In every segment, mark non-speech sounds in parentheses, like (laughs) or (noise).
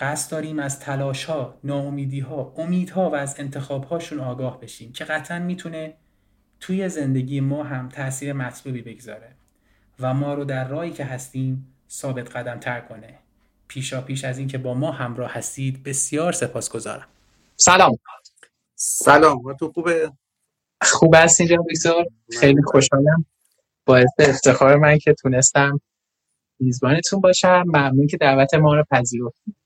قصد داریم از تلاش ها، ناامیدی ها، امیدها و از انتخاب هاشون آگاه بشیم که قطعا می‌تونه توی زندگی ما هم تاثیر مطلوبی بگذاره و ما رو در راهی که هستیم ثابت قدم تر کنه. پیشا پیش از اینکه با ما همراه هستید بسیار سپاسگزارم. سلام. سلام. تو خوبه؟ خوب هستین جناب خیلی خوشحالم. باعث افتخار من که تونستم میزبانتون باشم. ممنون که دعوت ما رو پذیرفتید.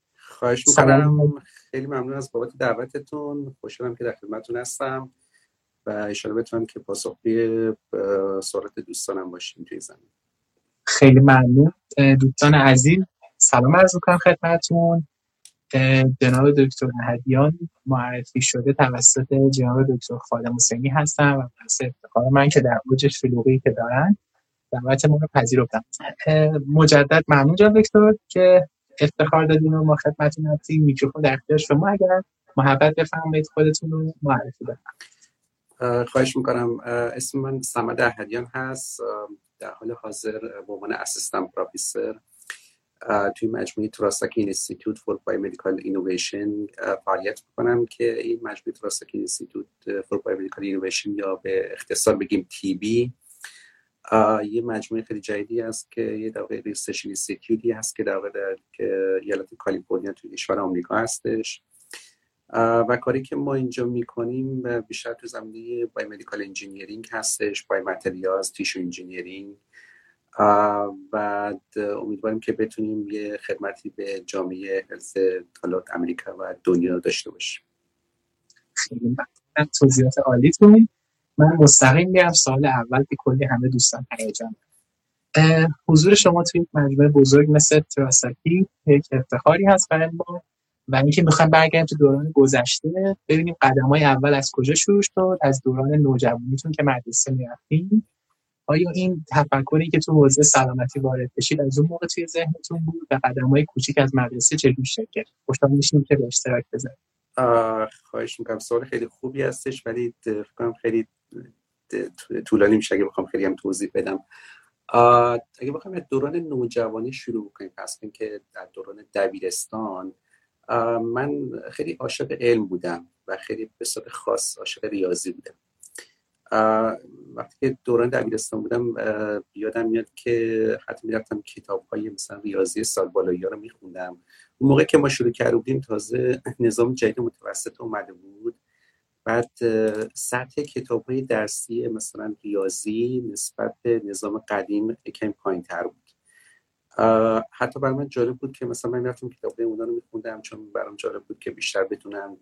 خواهش می‌کنم. خیلی ممنون از بابت دعوتتون. خوشحالم که در خدمتتون هستم و اشاره بتونم که پاسخگوی سوالات دوستانم باشیم توی زمین. خیلی ممنون. دوستان عزیز سلام عرض می‌کنم خدمتتون. جناب دکتر اهدیان معرفی شده توسط جناب دکتر خالد حسینی هستم و باعث افتخار من که در اوج شلوغی که دارن دعوت ما رو پذیرفتم. مجدد ممنون جناب دکتر که افتخار دادیم و ما خدمتتون هستیم. میکروفون در اختیار شما. اگر محبت بفرمایید خودتون رو معرفی بفرمایید. خواهش می‌کنم. اسم من سمد احدیان هست. در حال حاضر به عنوان assistant professor توی مجموعه Terasaki Institute for Biomedical Innovation فعالیت می‌کنم که این مجموعه Terasaki Institute for Biomedical Innovation یا به اختصار بگیم TIBI یه مجموعه خیلی جدیدی است که یه واقع research institute ی هست که واقع در ایالت کالیفرنیا توی کشور آمریکا هستش. و کاری که ما اینجا می‌کنیم بیشتر تو زمینه biomedical engineering هستش biomaterials tissue engineering. و امیدواریم که بتونیم یه خدمتی به جامعه health حالا امریکا و دنیا داشته باشیم. خیلی توضیحات عالیتون. من مستقیم میرم سال اول که کلی همه دوستان هیجان حضور شما توی یک مجموعه بزرگ مثل تراساکی یک افتخاری هست برای ما و اینکه می‌خوایم برگردیم تو دوران گذشته ببینیم قدم های اول از کجا شروع شد از دوران نوجوانیتون که مدرسه می‌رفتیم آیا این تفکری که تو حوزه سلامتی وارد بشید از اون موقع توی ذهنتون بود و قدم های کوچیک از مدرسه چجوری شکل خوشحال میشیم که به اشتراک بذارید خواهش می‌کنم. سوال خیلی خوبی هستش ولی فکر خیلی طولانی میشه اگه بخوام خیلی هم توضیح بدم. اگه بخوام از دوران نوجوانی شروع کنیم پس که در دوران دبیرستان من خیلی عاشق علم بودم و خیلی به صورت خاص عاشق ریاضی بودم. وقتی که دوران دبیرستان بودم یادم میاد که حتی می‌رفتم کتاب های مثلا ریاضی سال بالایی رو میخوندم. اون موقع که ما شروع کرده بودیم تازه نظام جدید متوسط اومده بود. بعد سطح کتاب های درسی مثلا ریاضی نسبت به نظام قدیم کم پایین تر بود. حتی برای من جالب بود که مثلا من رفتم کتاب اونا رو میخوندم چون برام جالب بود که بیشتر بتونم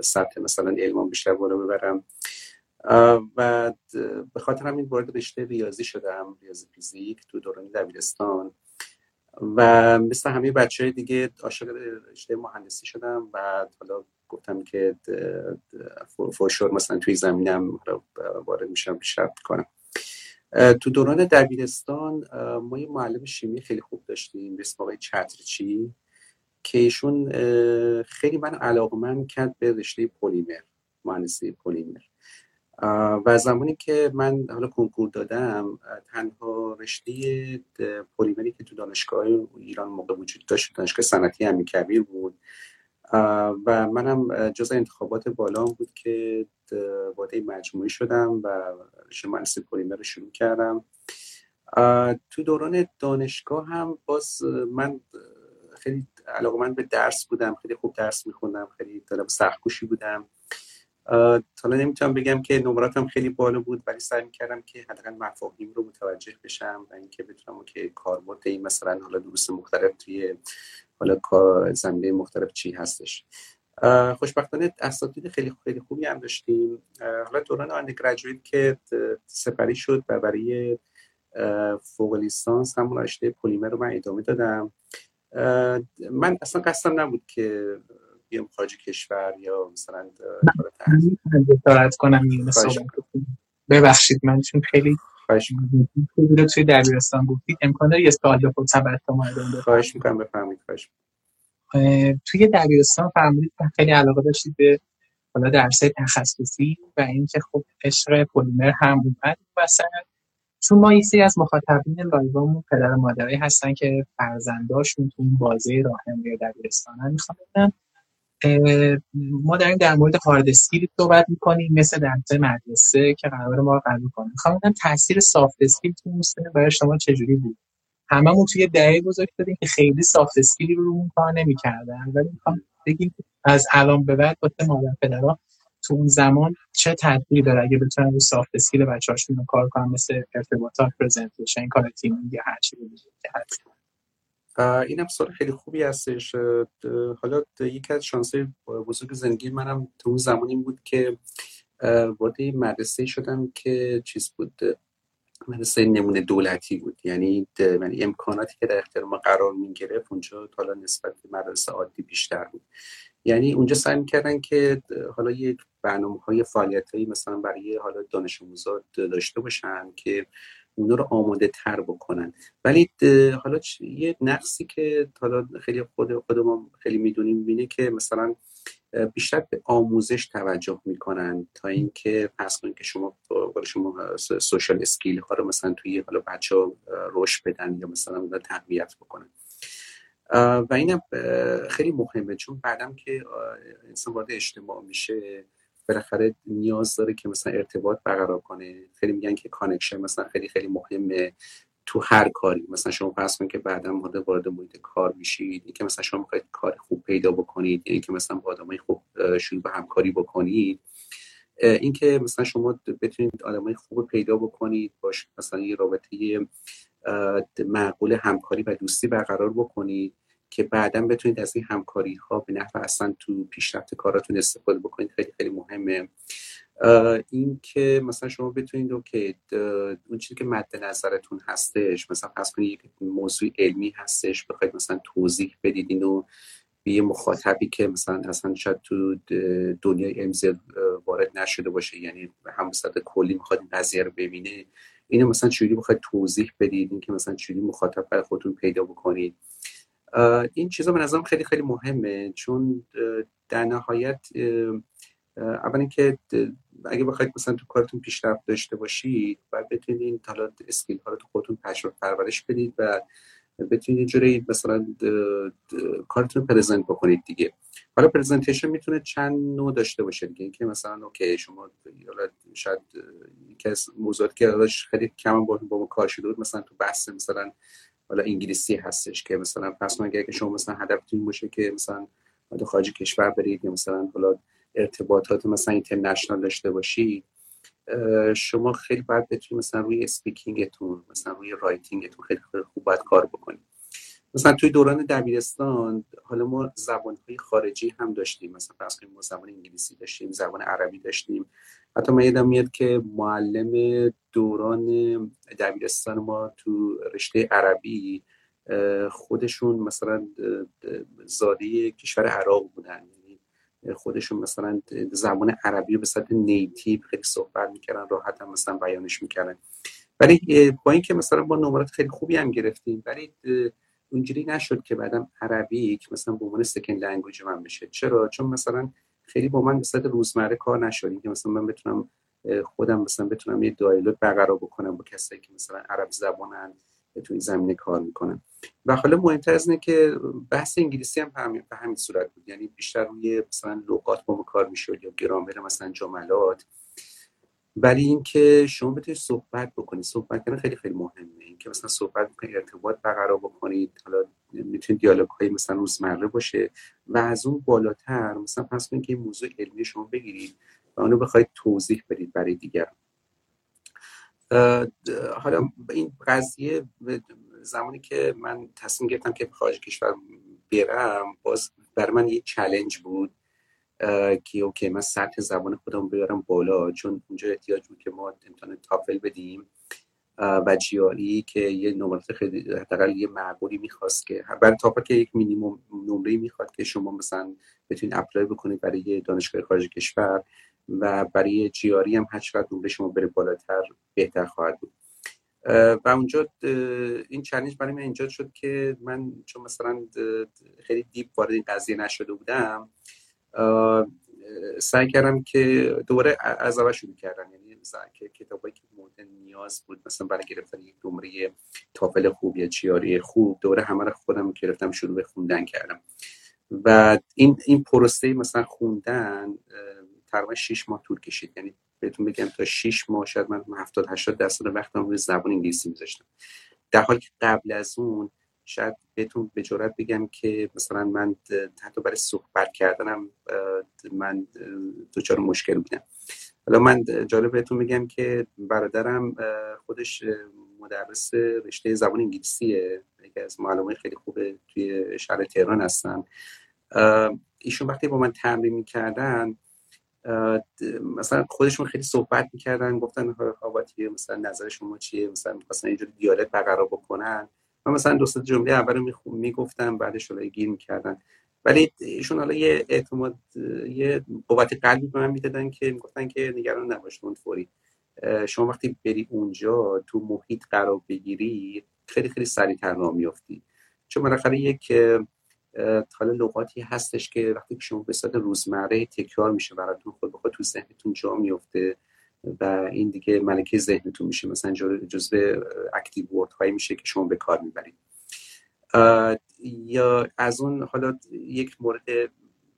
سطح مثلا علمان بیشتر بالا ببرم. و به خاطر همین وارد رشته ریاضی شدم ریاضی فیزیک تو دوران دبیرستان. و مثل همه بچه های دیگه عاشق رشته مهندسی شدم. و حالا گفتم که فوشور مثلا توی زمینم وارد میشم بیشتر کنم تو دوران دبیرستان ما یه معلم شیمی خیلی خوب داشتیم به اسم آقای چترچی که ایشون خیلی من علاقمند کرد به رشته پلیمر مهندسی پلیمر. و زمانی که من حالا کنکور دادم تنها رشته پلیمری که تو دانشگاه ایران موقع وجود داشت دانشگاه صنعتی امیرکبیر بود. و منم جز انتخابات بالام بود که وارد مجموعی شدم و رشته مهندسی پلیمر رو شروع کردم. تو دوران دانشگاه هم باز من خیلی علاقه من به درس بودم خیلی خوب درس میخوندم خیلی طلب سختکوشی بودم. حالا نمی‌تونم بگم که نمراتم خیلی بالا بود ولی سعی می‌کردم که حداقل مفاهیم رو متوجه بشم و اینکه بتونم که کاربرد این مثلا حالا دروس مختلف توی حالا زمینه مختلف چی هستش. خوشبختانه اساتید خیلی خیلی خوبی هم داشتیم. حالا دوران آن که سپری شد و برای فوق لیسانس همون رشته پلیمر رو من ادامه دادم. من اصلا قصدم نبود که بیام خارج کشور یا مثلا کنم ببخشید من چون خیلی خواهش توی دبیرستان گفتید امکان داره یه سوال بپرسم بعد شما خواهش می‌کنم بفهمید خواهش توی دبیرستان فرمودید خیلی علاقه داشتید به حالا درس تخصصی و اینکه خب عشق پلیمر هم اومد وسط چون ما یه از مخاطبین live امون پدر و مادرایی هستن که فرزنداشون تو اون بازه راهنمایی دبیرستانن می‌خوام ما داریم در مورد hard skill صحبت می‌کنیم مثل درس مدرسه که قرار ما قبول کنیم می‌خوام تاثیر soft skill تو اون برای شما چجوری بود؟ هممون توی دهه بزرگ داریم که خیلی soft skill ی رو اون کار نمی‌کردن ولی می‌خوام بگیم از الان به بعد واسه مادر پدرها تو اون زمان چه تدبیری داره؟ اگه بتونن رو سافت اسکیل بچه‌هاشون کار کنن مثل ارتباطات پرزنتیشن کار یا هر چیزی اینم سال خیلی خوبی هستش. حالا یکی از شانسه بزرگ زندگی منم تو اون زمانی بود که وارد مدرسه شدم که چیز بود مدرسه نمونه دولتی بود. یعنی, یعنی امکاناتی که در اختیار ما قرار می گرفت اونجا حالا نسبت به مدرسه عادی بیشتر بود. یعنی اونجا سعی می‌کردن که حالا یه برنامه های فعالیت هایی مثلا برای حالا دانش آموزا داشته باشن که اونا رو آماده تر بکنن. ولی حالا یه نقصی که حالا خیلی خود خود ما خیلی می‌دونیم بینه که مثلا بیشتر به آموزش توجه می‌کنن تا اینکه پس کنید که شما شما سوشال اسکیل ها رو مثلا توی حالا بچه رشد بدن یا مثلا تقویت بکنن. و اینم خیلی مهمه چون بعدم که انسان وارد اجتماع میشه بالاخره نیاز داره که مثلا ارتباط برقرار کنه. خیلی میگن که connection مثلا خیلی خیلی مهمه تو هر کاری. مثلا شما فرض کنید که بعدا وارد محیط کار میشید که مثلا شما می‌خواید کار خوب پیدا بکنید یعنی که مثلا با آدمای خوب شروع به همکاری بکنید. اینکه مثلا شما بتونید آدمای خوب پیدا بکنید باش مثلا یه رابطه معقول همکاری و دوستی برقرار بکنید. که بعدا بتونید از این همکاری ها به نفع اصلا تو پیشرفت کاراتون استفاده بکنید خیلی خیلی مهمه. این که مثلا شما بتونید رو که اون چیزی که مد نظرتون هستش مثلا پس کنید یک موضوع علمی هستش بخواید مثلا توضیح بدید اینو به یه مخاطبی که مثلا اصلا شاید تو دنیای علم وارد نشده باشه یعنی هم کلی می‌خواد این قضیه رو ببینه اینو مثلا چجوری بخواید توضیح بدید؟ این که مثلا چجوری مخاطب برای خودتون پیدا بکنید؟ این چیزا به نظرم خیلی خیلی مهمه چون در نهایت اول اینکه اگه بخواید مثلا تو کارتون پیشرفت داشته باشید و بتونید حالا skill ها رو تو خودتون پرورش بدید و بتونید اینجوری مثلا کارتون present بکنید دیگه. حالا presentation می‌تونه چند نوع داشته باشه دیگه. اینکه مثلا okay شما شاید یکی از موضوعاتی که خیلی کم با با کار شده بود مثلا تو بحث مثلا حالا انگلیسی هستش که مثلا پس اگر که شما مثلا هدفتون باشه که مثلا تو خارج کشور برید یا مثلا حالا ارتباطات مثلا international داشته باشید شما خیلی باید بتونید مثلا روی speaking تون مثلا روی writing تون خیلی, خیلی خوب باید کار بکنید. مثلا توی دوران دبیرستان حالا ما زبانهای خارجی هم داشتیم. مثلا فرض ما زبان انگلیسی داشتیم زبان عربی داشتیم. حتی من یادم میاد که معلم دوران دبیرستان ما تو رشته عربی خودشون مثلا زاده کشور عراق بودن. یعنی خودشون مثلا زبان عربی به صورت native خیلی صحبت می‌کردن راحت هم مثلا بیانش می‌کردن. ولی با اینکه مثلا با نمرات خیلی خوبی هم گرفتیم ولی اونجوری نشد که بعدم عربی که مثلا به عنوان second language من بشه. چرا؟ چون مثلا خیلی با من به روزمره کار نشد. که مثلا من بتونم خودم مثلا بتونم یه دایلوگ برقرار بکنم با کسایی که مثلا عرب زبانن تو این زمینه کار می‌کنن. و حالا مهمتر از اینه که بحث انگلیسی هم به همین صورت بود. یعنی بیشتر روی مثلا لغات با ما کار می‌شد یا گرامر مثلا جملات. ولی اینکه شما بتونید صحبت بکنید صحبت کردن خیلی خیلی مهمه. اینکه مثلا صحبت بکنید ارتباط برقرار بکنید. حالا می‌تونید دیالوگ های مثلا روزمره باشه و از اون بالاتر مثلا پس کنید که این موضوع علمی شما بگیرید و اونو بخواید توضیح بدید برای دیگر حالا این قضیه زمانی که من تصمیم گرفتم که خارج کشور برم باز بر من یه چلنج بود. که اوکی من سطح زبان خودم بیارم بالا چون اونجا احتیاج بود که ما امتحان تافل بدیم. و GRE ای که یه نمرات خیلی حداقل یه معقولی می‌خواست که برای TOEFL که یک مینیمم نمره می‌خواد که شما مثلا بتونید apply بکنید برای دانشگاه خارج کشور و برای GRE هم هر چقدر نمره شما بره بالاتر بهتر خواهد بود. و اونجا این چالش برای من ایجاد شد که من چون مثلا خیلی deep وارد این قضیه نشده بودم سعی کردم که دوباره از اول شروع کردم. یعنی که کتابایی که مورد نیاز بود مثلا برای گرفتن یک نمره تافل خوب یا چیاری خوب دوباره همه رو خودم گرفتم شروع به خوندن کردم. و این این پروسه مثلا خوندن تقریبا 6 ماه طول کشید. یعنی بهتون بگم تا 6 ماه شاید من 70 80 درصد وقتم روی زبان انگلیسی میذاشتم. در حالی که قبل از اون شاید بهتون به جرات بگم که مثلا من حتی برای صحبت کردنم من دچار مشکل بودم. حالا من جالب بهتون میگم که برادرم خودش مدرس رشته زبان انگلیسیه. یکی از معلمای خیلی خوبه توی شهر تهران هستن. ایشون وقتی با من تمرین می‌کردن مثلا خودشون خیلی صحبت می‌کردن گفتن آواتی مثلا نظر شما چیه؟ مثلا مثلا اینجوری دیالکت برقرار بکنن. من مثلا دو سه جمله اول می‌گفتم بعدش حالا گیر می‌کردن. ولی ایشون حالا یه اعتماد یه قوت قلبی به من می‌دادن که می‌گفتن که نگران نباش فوری شما وقتی بری اونجا تو محیط قرار بگیری خیلی خیلی سریعتر راه میافتی. چون بالاخره یک حالا لغاتی هستش که وقتی شما به صورت روزمره تکرار میشه براتون خود بخواد تو ذهنتون جا میفته و این دیگه ملکه ذهنتون میشه. مثلا جزء اکتیو ورد هایی میشه که شما به کار می‌برید. یا از اون حالا یک مورد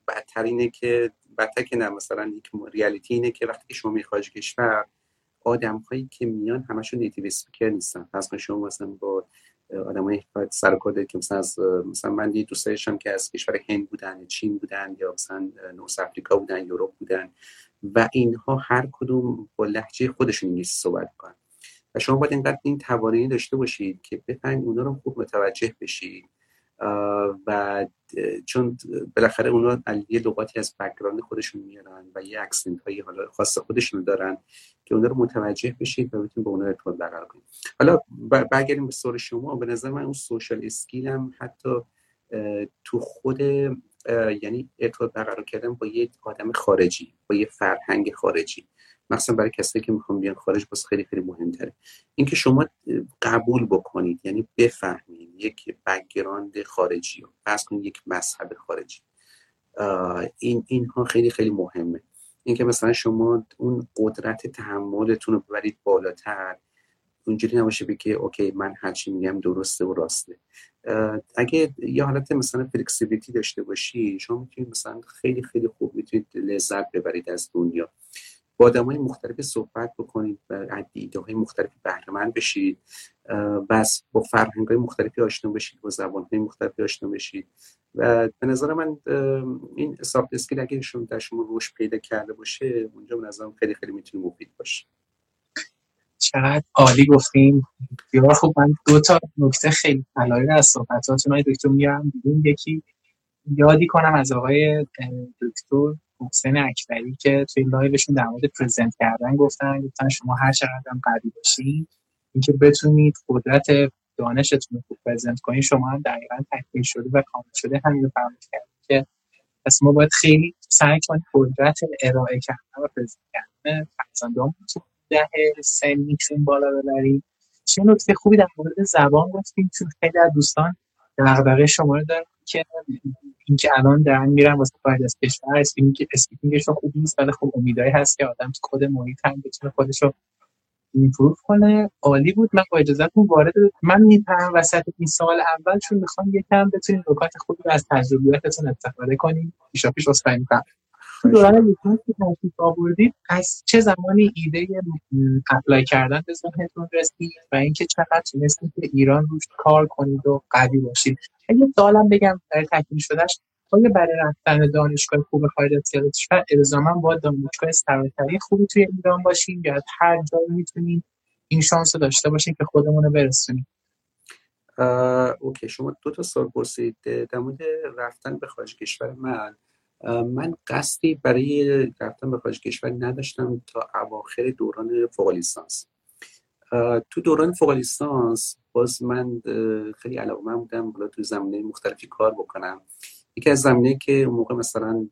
بدتر اینه که بدتر که نه مثلا یک ریالیتی اینه که وقتی شما می‌خواهی کشور آدم هایی که میان همشون نیتیو اسپیکر نیستن. پس شما مثلا با آدمای سر که مثلا از مثلا من دی دوستایشم که از کشور هند بودن چین بودن یا مثلا نورس افریقا بودن یوروپ بودن و اینها هر کدوم با لحجه خودشون انگلیسی صحبت کنن و شما باید اینقدر این توانایی داشته باشید که بفهمید اونا رو خوب متوجه بشید. و چون بالاخره اونا یه لغاتی از background خودشون میارن و یه accent هایی حالا خاص خودشون دارن که اونا رو متوجه بشید و بتونید با اونا ارتباط برقرار کنید. حالا برگردیم به سوال شما. به نظر من اون social skill هم حتی تو خود یعنی ارتباط برقرار کردن با یه آدم خارجی با یه فرهنگ خارجی. مثلا برای کسایی که می‌خوان بیان خارج باز خیلی خیلی مهمتره. اینکه شما قبول بکنید یعنی بفهمید یک background خارجی فرض کنید یک مذهب خارجی. این اینها خیلی خیلی مهمه. اینکه مثلا شما اون قدرت تحملتون رو ببرید بالاتر اونجوری نباشه بگه okay من هرچی میگم درسته و راسته. اگه یه حالت مثلا flexibility داشته باشی شما می‌تونید مثلا خیلی خیلی خوب می‌تونید لذت ببرید از دنیا. با آدم های مختلف صحبت بکنید و ایده های مختلفی بهره بشید. بس با فرهنگ های مختلفی آشنا بشید با زبان های مختلفی آشنا بشید. و به نظر من این سافت اسکیل اگه شما در شما روش پیدا کرده باشه اونجا به نظرم خیلی خیلی می‌تونه مفید باشه. چقدر عالی گفتیم بسیار خوب. من دو تا نکته خیلی علایق از صحبتاتون های دکتر میارم. بیرون یکی یادی کنم از آقای دکتر محسن اکبری که توی لایوشون در مورد پرزنت کردن گفتن گفتن شما هر چقدر هم قوی باشین اینکه بتونید قدرت دانشتون رو پرزنت کنید شما هم دقیقا تکمیل شده و کامل شده همین رو کردید که پس ما باید خیلی سعی کنیم قدرت ارائه کردن و پرزنت کردن فرزندان تو ده سن بالا ببریم. چه نکته خوبی در مورد زبان گفتیم؟ چون خیلی از دوستان دغدغه شما رو دارن. که اینکه الان دارن میرن واسه خارج از کشور speaking speaking شون خوب نیست ولی خب امیدایی هست که آدم خود محیط هم بتونه خودش رو improve کنه. عالی بود. من با اجازهتون وارد من میپرم وسط این سوال اول چون می‌خوام یکم بتونیم نکات خوبی از تجربیاتتون استفاده کنیم. پیشاپیش عذرخواهی می‌کنم. دوران لیسانس که تشریف آوردید از چه زمانی ایده apply کردن به ذهنتون رسید و اینکه چقدر تونستید که ایران روش کار کنید و قوی باشید؟ اگه سوالم بگم برای تکمیل شدهش آیا برای رفتن دانشگاه خوب خارج از کشور الزاما با دانشگاه سراسری خوبی توی ایران باشیم یا هر جایی می‌تونیم این شانس رو داشته باشیم که خودمون رو برسونیم؟ اوکی شما دو تا سال پرسید. در مورد رفتن به خارج کشور من من قصدی برای رفتن به خارج کشور نداشتم تا اواخر دوران فوق لیسانس تو دوران فوق لیسانس باز من خیلی علاقه من بودم حالا تو زمینه مختلفی کار بکنم. یکی از زمینه که اون موقع مثلا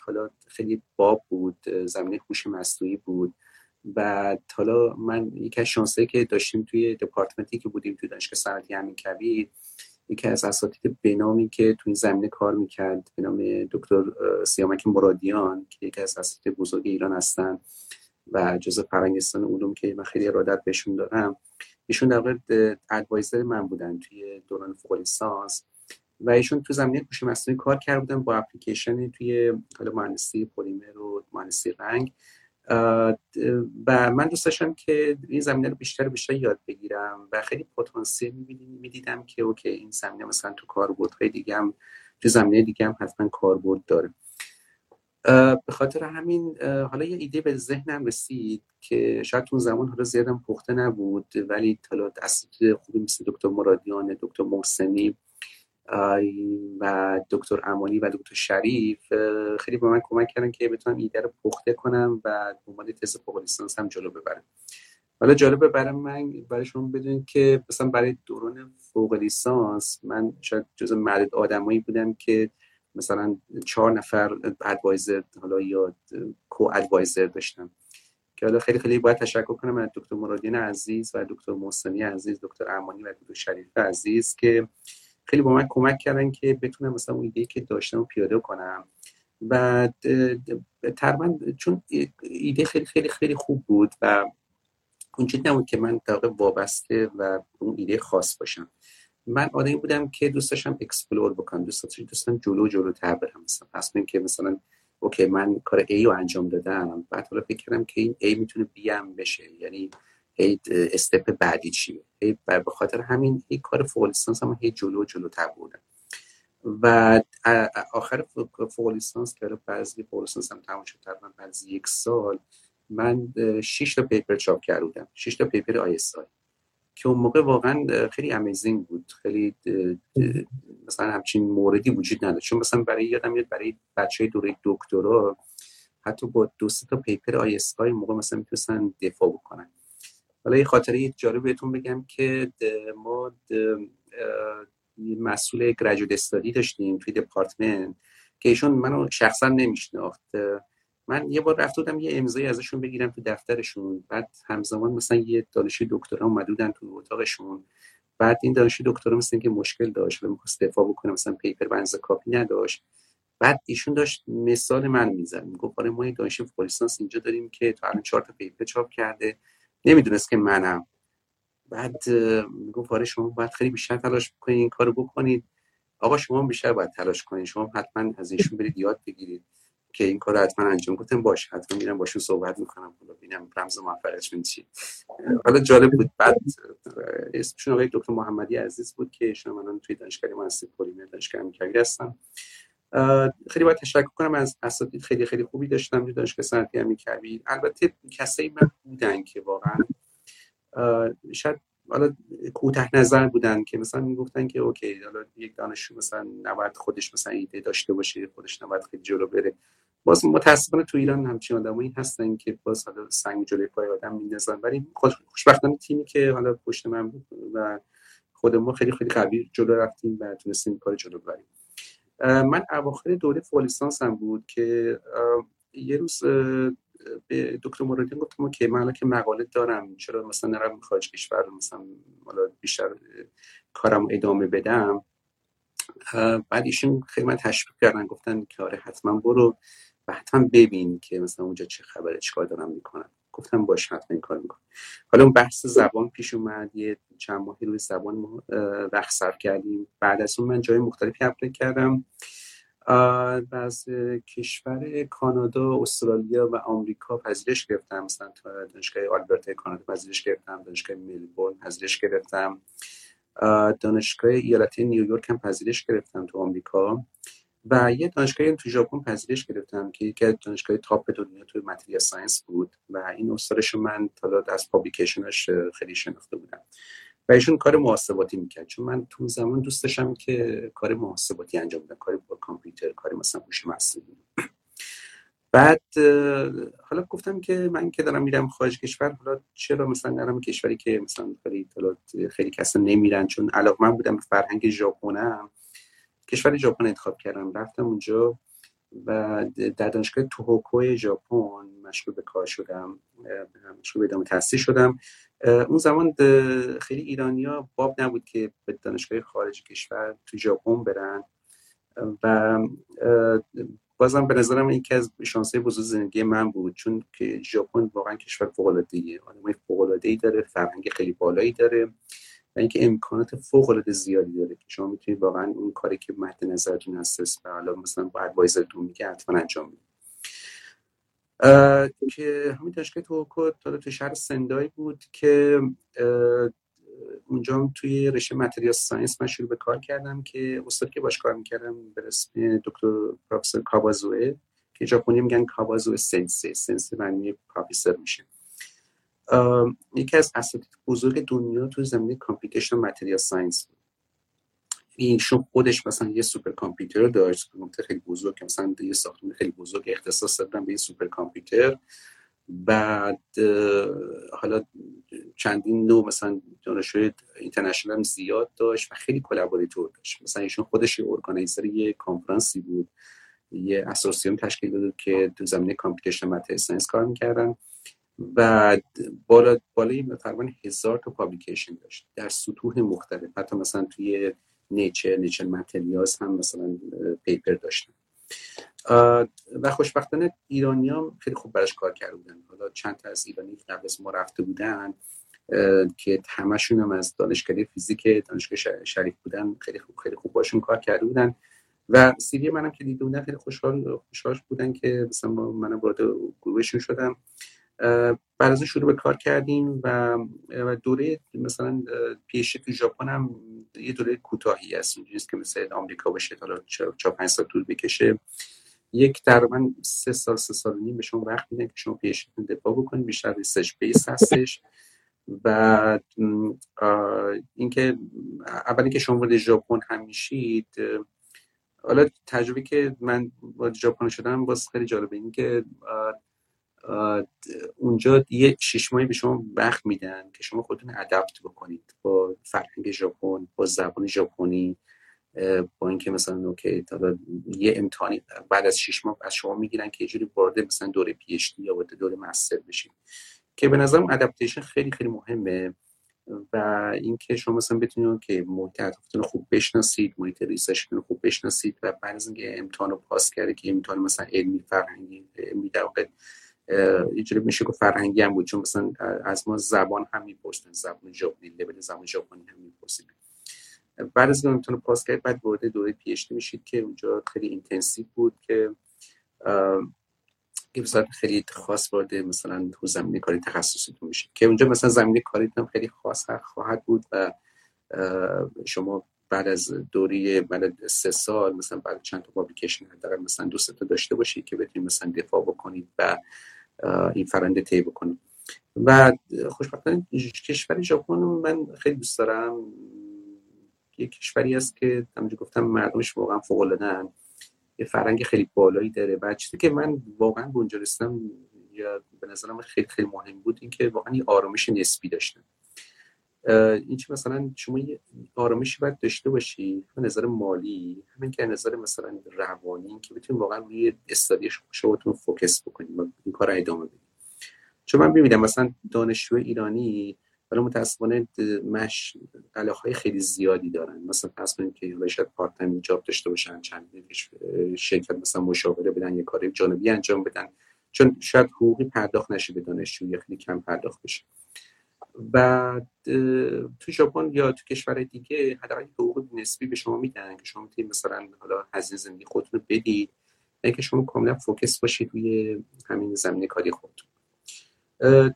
حالا خیلی باب بود زمینه هوش مصنوعی بود و حالا من یکی از شانسایی که داشتیم توی دپارتمنتی که بودیم توی دانشگاه صنعتی همین کبیر یکی از اساتید بنامی که توی این زمینه کار می‌کرد به نام دکتر سیامک مرادیان که یکی از اساتید بزرگ ایران هستن و جزء فرهنگستان علوم که من خیلی ارادت بهشون دارم. ایشون در واقع ادوایزر من بودن توی دوران فوق لیسانس و ایشون تو زمینه هوش مصنوعی کار کرده بودن با اپلیکیشن توی حالا مهندسی پلیمر و مهندسی رنگ. و من دوست داشتم که این زمینه رو بیشتر بیشتر یاد بگیرم و خیلی پتانسیل می‌دیدم که اوکی این زمینه مثلا تو کاربردهای دیگه هم تو زمینه دیگه هم حتما کاربرد داره. به خاطر همین حالا یه ایده به ذهنم رسید که شاید اون زمان حالا زیادم پخته نبود ولی حالا اساتید خوبی مثل دکتر مرادیان دکتر محسنی و دکتر امانی و دکتر شریف خیلی به من کمک کردن که بتونم ایده رو پخته کنم و عنوان تز فوق لیسانس هم جلو ببرم. حالا جالبه برای من برای شما بدونید که مثلا برای دوران فوق لیسانس من شاید جز معدد آدمایی بودم که مثلا چهار نفر ادوایزر حالا یا کو ادوایزر داشتم که حالا خیلی خیلی باید تشکر کنم از دکتر مرادین عزیز و دکتر محسنی عزیز دکتر امانی و دکتر شریف عزیز که خیلی با من کمک کردن که بتونم مثلا اون ایده که داشتم پیاده کنم. و تقریبا چون ایده خیلی خیلی خیلی خوب بود و اونجوری نبود که من در وابسته و اون ایده خاص باشم. من آدمی بودم که دوست داشتم explore بکنم دوست داشتم دوستم جلو جلو تر برم. مثلا من که مثلا okay من کار A رو انجام دادم بعد حالا فکر کردم که این A می‌تونه B هم بشه. یعنی هی step بعدی چیه؟ هی به خاطر همین هی کار فوق لیسانس هم هی جلو جلو تر بودم و آخر فوق لیسانس که بعضی فوق لیسانس هم تمام شد تقریبا بعد یک سال من 6 تا paper چاپ کردم 6 تا paper I که اون موقع واقعا خیلی amazing بود. خیلی مثلا همچین موردی وجود نداشت. چون مثلا برای یادم میاد برای بچه دوره دکترا حتی با دو تا paper ISI موقع مثلا می‌تونستن دفاع بکنن. حالا یه خاطره جالب بهتون بگم که ما مسئول graduate study داشتیم توی دپارتمنت که ایشون منو شخصا نمیشناخت. من یه بار رفته بودم یه امضایی ازشون بگیرم تو دفترشون. بعد همزمان مثلا یه دانشجوی دکترا اومده بودن تو اتاقشون. بعد این دانشجوی دکترا مثلا که مشکل داشت و می‌خواست دفاع بکنه مثلا پیپر بنز کافی نداشت. بعد ایشون داشت مثال من می‌زد. می‌گفت آره ما این دانشجوی فوریسانس اینجا داریم که تا الان چهار تا پیپر چاپ کرده. نمی‌دونست که منم. بعد می‌گفت آره شما باید خیلی بیشتر تلاش بکنید این کارو بکنید آقا شما بیشتر باید تلاش کنید شما حتما از ایشون برید یاد بگیرید که این کار حتما انجام گفتم باش حتما میرم باشون صحبت می‌کنم. حالا ببینم رمز موفقیتشون چی حالا جالب بود. بعد اسمشون آقای دکتر محمدی عزیز بود که شما من توی دانشگاه مهندسی پلیمر دانشگاه امیرکبیر هستم خیلی باید تشکر کنم از اساتید خیلی خیلی خوبی داشتم توی دانشگاه صنعتی امیرکبیر البته کسایی من بودن که واقعا شاید حالا کوتاه نظر بودن که مثلا می‌گفتن که اوکی حالا یک دانشجو مثلا نباید خودش مثلا ایده داشته باشه خودش نباید خیلی جلو بره. باز متاسفانه تو ایران همچین آدمایی هستن که باز حالا سنگ جلوی پای آدم میندازن. ولی خوشبختانه تیمی که حالا پشت من بود و خود ما خیلی خیلی قوی جلو رفتیم و تونستیم کار جلو بریم من اواخر دوره فولیسانس هم بود که یه روز به دکتر مرادین گفتم که من که مقاله دارم چرا مثلا نرم خارج کشور مثلا بیشتر کارم ادامه بدم؟ بعد ایشون خیلی من تشویق کردن گفتن که آره حتما برو و حتما ببین که مثلا اونجا چه خبره چیکار دارم می‌کنم گفتم باش حتما این کار می‌کنم. حالا اون بحث زبان پیش اومد یه چند ماهی روی زبان وقت صرف کردیم. بعد از اون من جای مختلفی اپلای کردم. از کشور کانادا استرالیا و آمریکا پذیرش گرفتم. مثلا دانشگاه آلبرتا کانادا پذیرش گرفتم. دانشگاه ملبورن پذیرش گرفتم. دانشگاه ایالتی نیویورک هم پذیرش گرفتم تو آمریکا. و یه دانشگاهی تو ژاپن پذیرش گرفتم که یکی از دانشگاه top دنیا توی material science بود و این استادش من تا از publication ش خیلی شناخته بودم. و ایشون کار محاسباتی می‌کرد. چون من تو زمان دوست داشتم که کار محاسباتی انجام بدم کاری با کامپیوتر کاری مثلا هوش مصنوعی. بعد حالا گفتم که من که دارم میرم خارج کشور حالا چرا مثلا نرم کشوری که مثلا خیلی خیلی کسا نمیرن؟ چون علاقه من بودم به فرهنگ ژاپنم. کشور ژاپن انتخاب کردم. رفتم اونجا و در دانشگاه توهوکو ژاپن مشغول به کار شدم مشغول به ادامه تحصیل شدم. اون زمان خیلی ایرانیا باب نبود که به دانشگاه خارج کشور تو ژاپن برن. و بازم به نظرم یکی از شانسه بزرگ زندگی من بود چون که ژاپن واقعا کشور فوق العاده ای آدمای فوق العاده داره فرهنگ خیلی بالایی داره. اینکه امکانات فوق العاده زیادی داره که شما می‌تونید واقعا اون کاری که مد نظرتون هست و حالا مثلا با advisor تون میگه حتما انجام بدید که همین دانشگاه توهوکو تو شهر سندای بود که اونجا توی رشته material science من شروع به کار کردم که استاد که باش کار می‌کردم به اسم دکتر پروفسور کاوازوئه که ژاپنی میگن کاوازوئه 先生 先生 معنی پروفسور میشه. یکی از اساتید بزرگ دنیا تو زمینه computation material science بود. ایشون خودش مثلا یه super computer داشت خیلی بزرگ مثلا یه ساختمان خیلی بزرگ اختصاص دادن به یه super computer بعد حالا چندین نوع مثلا دانشجوی international هم زیاد داشت و خیلی collaborator داشت. مثلا ایشون خودش organizer یه کانفرانسی بود. یه association تشکیل داده که تو زمینه computation material science کار می‌کردن. و بالا بالای تقریبا هزار تا پابلیکیشن داشت در سطوح مختلف. حتی مثلا توی نیچر نیچر متریالز هم مثلا پیپر داشتن. و خوشبختانه ایرانی هم خیلی خوب براش کار کرده بودن. حالا چند تا از ایرانی قبل از ما رفته بودن که همشون هم از دانشکده فیزیک دانشگاه شریف بودن خیلی خوب خیلی خوب باشون کار کرده بودن. و سیری منم که دیده بودن خیلی خوشحال خوشحال بودن که مثلا منم وارد گروهشون شدم. بعد از شروع به کار کردیم و دوره مثلا PhD ش تو ژاپن هم یه دوره کوتاهی هست. اینجوریست که مثل آمریکا باشه حالا چهار پنج سال طول بکشه. یک تقریبا سه سال سه سال نیم به شما وقت میدن که شما PhD تون دفاع بکنید. بیشتر research base هستش. و اینکه اولی که شما وارد ژاپن هم میشید حالا تجربه که من وارد ژاپن شدم باز خیلی جالبه. اینکه اونجا یه شش ماهی به شما وقت میدن که شما خودتون adapt بکنید با فرهنگ ژاپن با زبان ژاپنی با اینکه مثلا okay تا یه امتحانی بعد از شش ماه از شما می‌گیرن که یه جوری وارد مثلا دوره PhD یا وارد دوره master بشید که به نظرم adaptation خیلی خیلی مهمه و اینکه شما مثلا بتونید که محیط اطرافتون خوب بشناسید محیط research تون خوب بشناسید و بعد از اینکه امتحان رو pass کرده که امتحان مثلا علمی فرهنگی علمی یه جوری میشه که فرهنگی هم بود. چون مثلا از ما زبان هم می‌پرسن زبان ژاپنی لول زبان ژاپنی هم می‌پرسید بعد از اون pass کرد بعد وارد دوره PhD میشید که اونجا خیلی intensive بود که یه خیلی خاص وارد مثلا تو زمینه کاری تخصصیتون میشید. که اونجا مثلا زمینه کاریتون خیلی خاص خواهد بود و شما بعد از دوری بعد سه سال مثلا بعد چند تا پابلیکیشن حداقل مثلا دو تا داشته باشید که بتونید مثلا دفاع بکنید و این فرنده طی بکنم. و خوشبختانه کشور ژاپن من خیلی دوست دارم. یه کشوری است که همونجور گفتم مردمش واقعا فوق العاده یه فرنگ خیلی بالایی داره و چیزی که من واقعا اونجا رسیدم یا به نظرم خیلی خیلی مهم بود اینکه واقعا یه آرامش نسبی داشتن اینکه مثلا شما یه آرامشی باید داشته باشی نظر مالی همین که نظر مثلا روانی که بتونید واقعا روی study شما focus بکنید این کار ادامه بدید چون من ببینم مثلا دانشجو ایرانی ولی متاسفانه مش های خیلی زیادی دارن. مثلا فرض کنید که شاید part time job داشته باشن چند شرکت مثلا مشاوره بدن یه کار جانبی انجام بدن. چون شاید حقوقی پرداخت نشه به دانشجو خیلی کم پرداخت بشه. و تو ژاپن یا تو کشور دیگه حداقل حقوق نسبی به شما میدن که شما می‌تونید مثلا حالا هزینه زندگی خودتون رو بدید اینکه شما کاملا focus باشید روی همین زمینه کاری خودتون.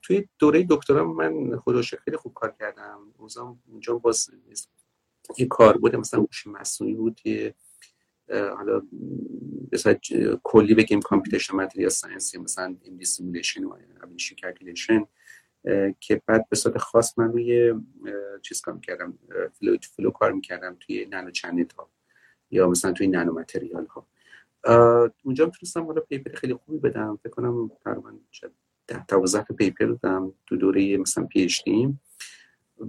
توی دوره دکترا من خودش خیلی خوب کار کردم. اونجا باز یه کار بوده مثلا هوش مصنوعی بود یه حالا بسید کلی بگیم computation material science مثلا ام simulation و ab initio calculation که بعد به صورت خاص من روی چیز کار می‌کردم flow, flow کار می‌کردم توی nano channel ها یا مثلا توی nano material ها. اونجا می‌تونستم حالا paper خیلی خوبی بدم. فکر کنم تقریبا ده تا paper دادم تو دوره مثلا PhD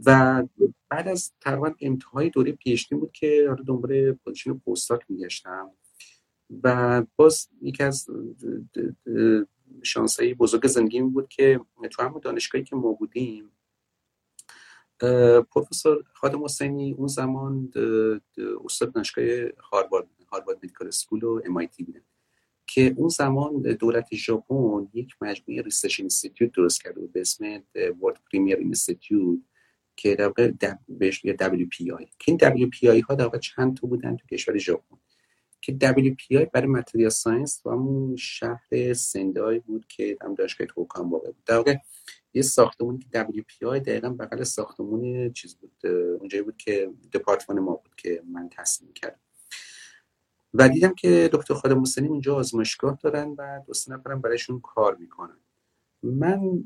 و بعد از تقریبا انتهای دوره PhD بود که حالا دنبال position postdoc میگشتم. و باز یکی از شانسایی بزرگ زندگی بود که تو همون دانشگاهی که ما بودیم پروفسور خادم‌حسینی اون زمان استاد دانشگاه هاروارد Harvard Medical School و ام بودن که اون زمان دولت ژاپن یک مجموعه research institute درست کرده بود به اسم World Premier Institute که در واقع بهش WPI که این WPI ها در واقع چند تا بودن تو کشور ژاپن. که WPI برای متریال ساینس و همون شهر سندای بود که هم دانشگاه توکان واقع بود. در واقع یه ساختمونی که WPI دقیقا بغل ساختمون چیز بود اونجایی بود که دپارتمان ما بود که من تصمیم کردم و دیدم که دکتر خادم حسینی اونجا آزمایشگاه دارن و دو سه نفرم برایشون کار می‌کنن. من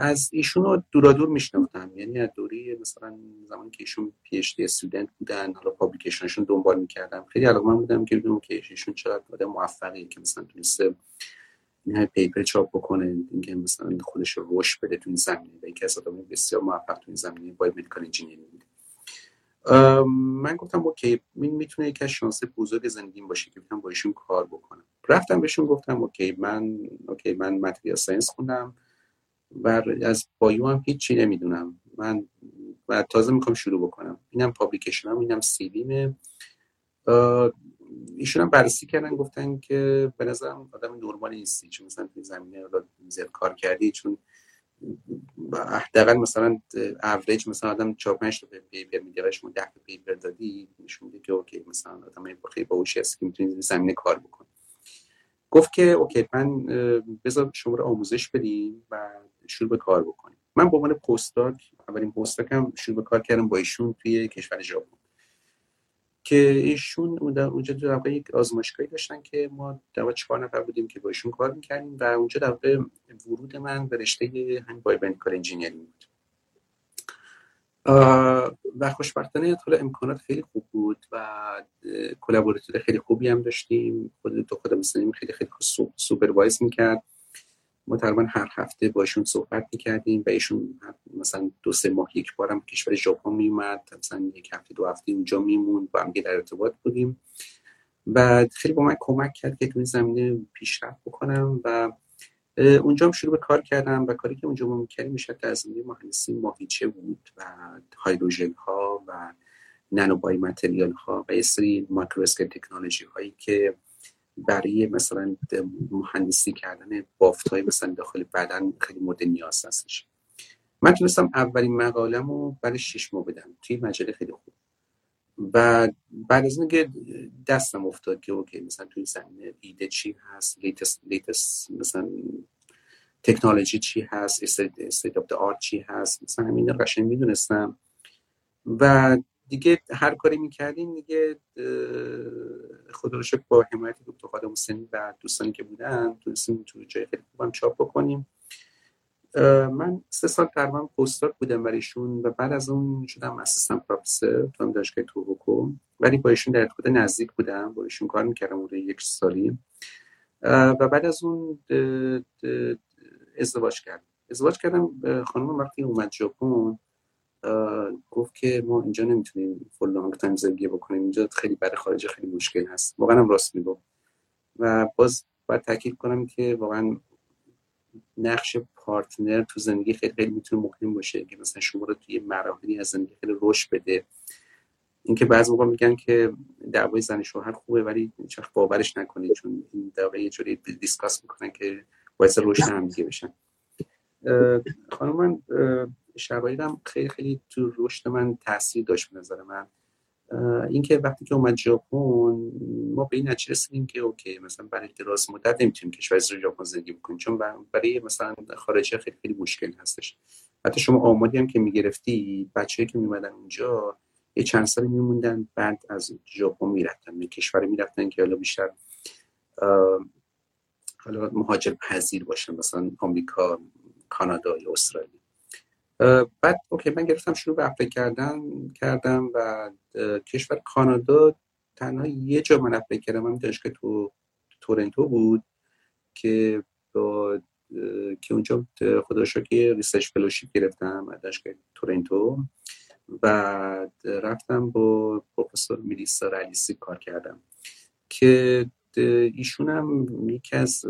از ایشون رو دورادور میشناختم. یعنی از دوره مثلا زمانی که ایشون PhD student بودن حالا publication شون دنبال می‌کردم. خیلی علاقه بودم که ببینم که ایشون چقدر آدم موفقی که مثلا تونسته این paper چاپ بکنه اینکه مثلا خودش رو رشد بده تو این زمینه و یکی از آدم بسیار موفق تو این زمینه biomedical engineering بوده. من گفتم okay این می‌تونه یکی از شانس بزرگ زندگیم باشه که بتونم با ایشون کار بکنم. رفتم بهشون گفتم okay من okay من material science خوندم و از bio هم هیچی نمی‌دونم. من و تازه می‌خوام شروع بکنم. اینم publication هام اینم CV مه. ایشون هم بررسی کردن گفتن که به نظرم آدم نرمالی نیستی چون مثلا توی زمینه زیاد کار کردی چون حداقل مثلا اوریج مثلا آدم 4 5 تا paper میده شما 10 تا paper دادی نشون میده که okay مثلا آدم خیلی باهوشی هست که می‌تونی زمینه کار بکنی. گفت که okay من بذار شما رو آموزش بدیم و شروع به کار بکنیم. من به عنوان postdoc اولین postdoc م شروع به کار کردم با ایشون توی کشور ژاپن. که ایشون اونجا در واقع یک آزمایشگاهی داشتن که ما در چهار نفر بودیم که با ایشون کار می‌کردیم و اونجا در واقع ورود من به رشته همین biomedical engineering بود. و خوشبختانه حالا امکانات خیلی خوب بود و collaborator خیلی خوبی هم داشتیم. خود دو خود مثلا خیلی خیلی supervise می‌کرد. ما تقریبا هر هفته باشون صحبت می‌کردیم و ایشون مثلا دو سه ماه یک بارم کشور ژاپن میومد مثلا یک هفته دو هفته اونجا میموند با هم در ارتباط بودیم. و خیلی با من کمک کرد که تو این زمینه پیشرفت بکنم و اونجا هم شروع به کار کردم و کاری که اونجا ما می‌کردیم می‌شد در زمینه مهندسی ماهیچه بود و hydrogel ها و nano bio ها و یه سری تکنولوژی هایی که برای مثلا مهندسی کردن بافت های مثلا داخل بدن خیلی مورد نیاز هستش. من تونستم اولین مقالم رو برای شش ماه بدم. توی مجله خیلی خوب. و بعد از اینکه دستم افتاد که okay مثلا توی زمینه ایده چی هست latest, latest مثلا تکنولوژی چی هست state of art چی هست مثلا همین قشنگ می‌دونستم. و دیگه هر کاری می‌کردیم دیگه خدا رو با حمایت دکتر خادم حسینی و دوستانی که بودن تونستیم تو جای خیلی خوبم چاپ بکنیم. من سه سال تقریبا postdoc بودم برایشون و بعد از اون شدم assistant professor تو دانشگاه توهوکو ولی با ایشون در ارتباط نزدیک بودم با ایشون کار می‌کردم اون یک سالی. و بعد از اون ازدواج کردم. ازدواج کردم خانم وقتی اومد ژاپن گفت که ما اینجا نمی‌تونیم for long time زندگی بکنیم. اینجا خیلی برای خارج خیلی مشکل هست. واقعا هم راست می‌گفت. و باز باید تاکید کنم که واقعا نقش partner تو زندگی خیلی خیلی می‌تونه مهم باشه. که مثلا شما رو توی مراحلی از زندگی خیلی رشد بده. اینکه بعضی موقع میگن که دعوای زن شوهر خوبه ولی چخ باورش نکنید. چون این دعوا یه جوری discuss می‌کنن که باعث رشد هم دیگه بشن. خانم من شرایطم خیلی خیلی تو رشد من تاثیر داشت به نظر من. اینکه وقتی که اومد ژاپن ما به این نتیجه رسیدیم که okay مثلا برای دراز مدت نمی‌تونیم کشور ژاپن زندگی بکنیم چون برای مثلا خارجی خیلی خیلی مشکل هستش. حتی شما آماری هم که می‌گرفتی بچه‌ای که میمدن اونجا یه چند سالی میموندن بعد از ژاپن می‌رفتن به کشور می‌رفتن که حالا بیشتر حالا مهاجر پذیر باشن مثلا آمریکا کانادا یا استرالیا. بعد okay من گرفتم شروع به apply کردن کردم و کشور کانادا تنها یه جا من apply کردم من دانشگاه تو تورنتو بود که با که اونجا خدا که research fellowship گرفتم از تورنتو و رفتم با پروفسور میلیسا رادیسیک کار کردم که ایشون هم یکی از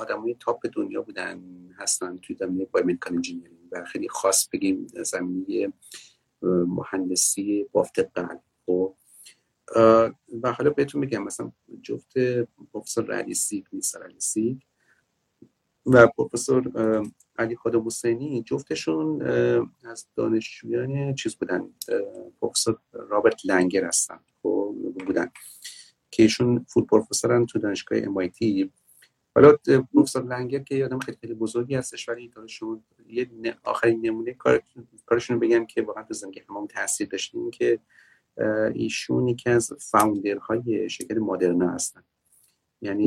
آدمای top دنیا بودن هستن توی زمینه biomedical engineering و خیلی خاص بگیم زمینه مهندسی بافت قلب خب و حالا بهتون میگم مثلا جفت پروفسور رادیسیک میلیسا رادیسیک و پروفسور علی خدا حسینی جفتشون از دانشجویان چیز بودن پروفسور رابرت لنگر هستن. خب، بودن که ایشون فود پروفسورن تو دانشگاه MIT حالا پروفسور لنگر که یادم خیلی خیلی بزرگی هستش ولی دانشجو یه آخرین نمونه کار کارشون بگم که واقعا تو زندگی همون تاثیر داشتیم که ایشون یکی از فاوندرهای شرکت مدرنا هستن. یعنی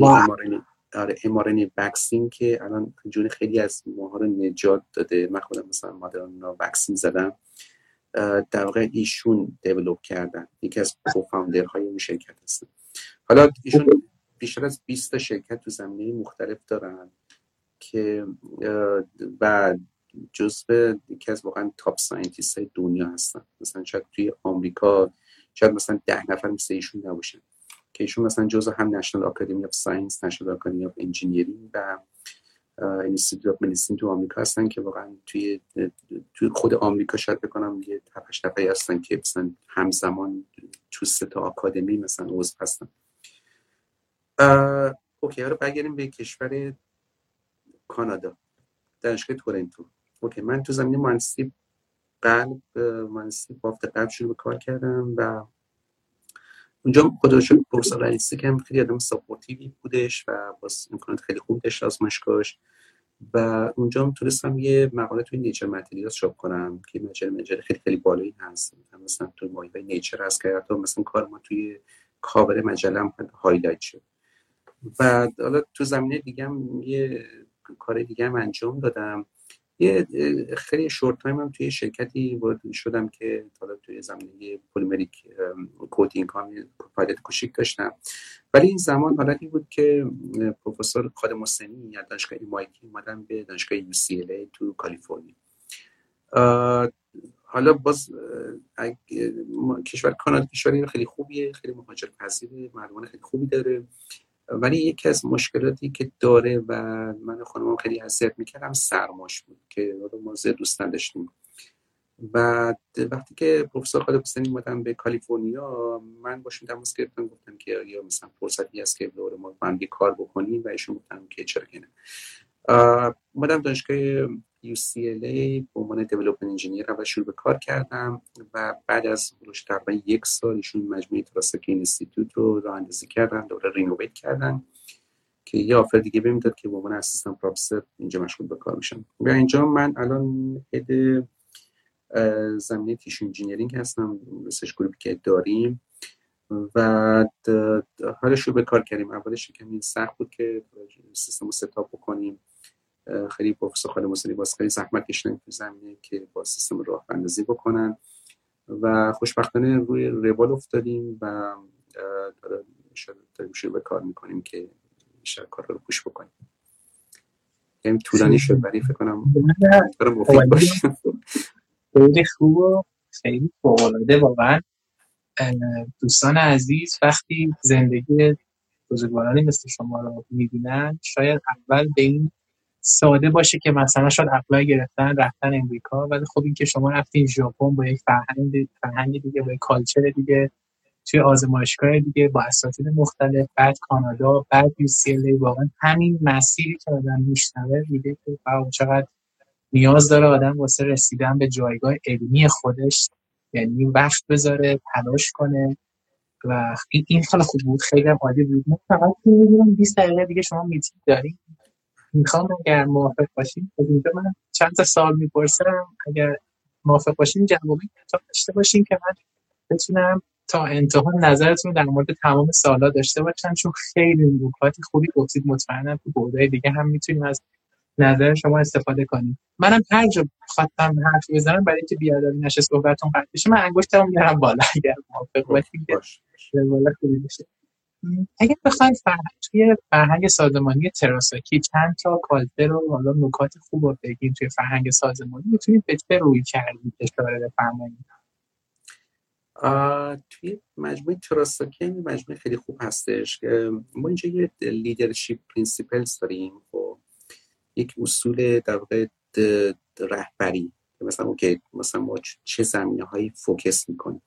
آره mRNA vaccine که الان جون خیلی از ماها رو نجات داده. من خودم مثلا مدرنا vaccine زدم. در واقع ایشون develop کردن. یکی از های اون شرکت هستن. حالا ایشون بیشتر از 20 تا شرکت تو زمینه مختلف دارن که و جزو یکی از واقعا top scientist های دنیا هستن. مثلا شاید توی آمریکا شاید مثلا ده نفر مثل ایشون نباشن که ایشون مثلا جزء هم National Academy of Science National Academy of Engineering و Institute of Medicine تو آمریکا هستن که واقعا توی توی خود آمریکا شاید بکنم یه هفتش نفری هستن که مثلا همزمان تو سه تا آکادمی مثلا عضو هستن. okay حالا برگردیم به کشور کانادا دانشگاه تورنتو. okay من تو زمینه مهندسی قلب مهندسی بافت قلب شروع به کار کردم و اونجا شکر پروفسور رادیسیک که خیلی آدم supportive ی بودش و باز امکانات خیلی خوب داشت آزمایشگاهش. و اونجا تونستم یه مقاله توی Nature Materials چاپ کنم که مجله مجله خیلی خیلی بالایی هست. مثلا تو مایه Nature هست که مثلا کار ما توی کاور مجله هم highlight شد. و حالا تو زمینه دیگه هم یه کار دیگه هم انجام دادم. یه خیلی short time هم توی شرکتی وارد شدم که حالا توی زمینه polymeric coating ها فعالیت کوچیک داشتم. ولی این زمان حالتی بود که پروفسور خادم حسینی از دانشگاه MIT اومدن به دانشگاه UCLA تو کالیفرنیا. حالا باز کشور کانادا کشوری خیلی خوبیه خیلی مهاجر پذیره مردمان خیلی خوبی داره. ولی یکی از مشکلاتی که داره و من خانمم خیلی حسیت می‌کردم سرماش بود که ما زیاد دوست نداشتیم. و وقتی که پروفسور خالد حسینی اومدن به کالیفرنیا من باشون تماس گرفتم گفتم که یا مثلا فرصتی هست که دور ما با کار بکنیم؟ و ایشون گفتم که چرا که نه. اومدم دانشگاه UCLA به عنوان دیولپمنت انجینیر اول شروع به کار کردم و بعد از تقریبا یک سال ایشون مجموعه Terasaki Institute رو راه اندازی کردن دوباره renovate کردن که یه offer دیگه بهم داد که به عنوان assistant professor اینجا مشغول به کار میشم. و اینجا من الان head زمینه tissue engineering هستم research group ی که داریم و حالا شروع به کار کردیم. اولش کمی سخت بود که سیستم رو setup بکنیم. خیلی پروفسور خادم حسینی باز خیلی زحمت کشیدن تو زمینه که با سیستم راه اندازی بکنن. و خوشبختانه روی روال افتادیم و داریم شروع به کار می‌کنیم که بیشتر کار رو پوش بکنیم. یعنی طولانی شد ولی فکر کنم. خیلی خوب و خیلی فوقلاده واقعا. دوستان عزیز وقتی زندگی بزرگوارانی مثل شما رو می‌بینن شاید اول به این ساده باشه که مثلا شاید اپلای گرفتن رفتن امریکا ولی خب این که شما رفتین ژاپن با یک فرهنگ فرهنگ دیگه با یک کالچر دیگه توی آزمایشگاه دیگه با اساتید مختلف بعد کانادا بعد یو واقعا همین مسیری که آدم میشنوه میگه که چقدر نیاز داره آدم واسه رسیدن به جایگاه علمی خودش یعنی وقت بذاره تلاش کنه. و این خیلی خوب بود خیلی هم عالی بود. فقط 20 دقیقه دیگه شما میتینگ داریم می‌خوام اگر موافق باشیم از اینجا من چند تا سال می‌پرسم. اگر موافق باشیم جوابی تا داشته باشیم که من بتونم تا انتها نظرتون در مورد تمام سوالا داشته باشم چون خیلی نکات خوبی گفتید. مطمئنم تو بردهای دیگه هم می‌تونیم از نظر شما استفاده کنیم. منم هر جا خواستم حرف بزنم برای اینکه بیادبی نشه صحبتتون قطع بشه. من انگشتمو میارم بالا. اگر موافق باشید بالا خوبی بشه اگر بخواید فرهنگ توی فرهنگ سازمانی تراساکی چند تا کالتر و حالا نکات خوب رو بگیم توی فرهنگ سازمانی می‌تونید به چه روی کردید اشاره بفرمایید؟ توی مجموعه تراساکی مجموعه خیلی خوب هستش ما اینجا یه leadership principles داریم خب. یک اصول در واقع رهبری. مثلا که مثلا ما چه زمینه هایی focus می‌کنیم.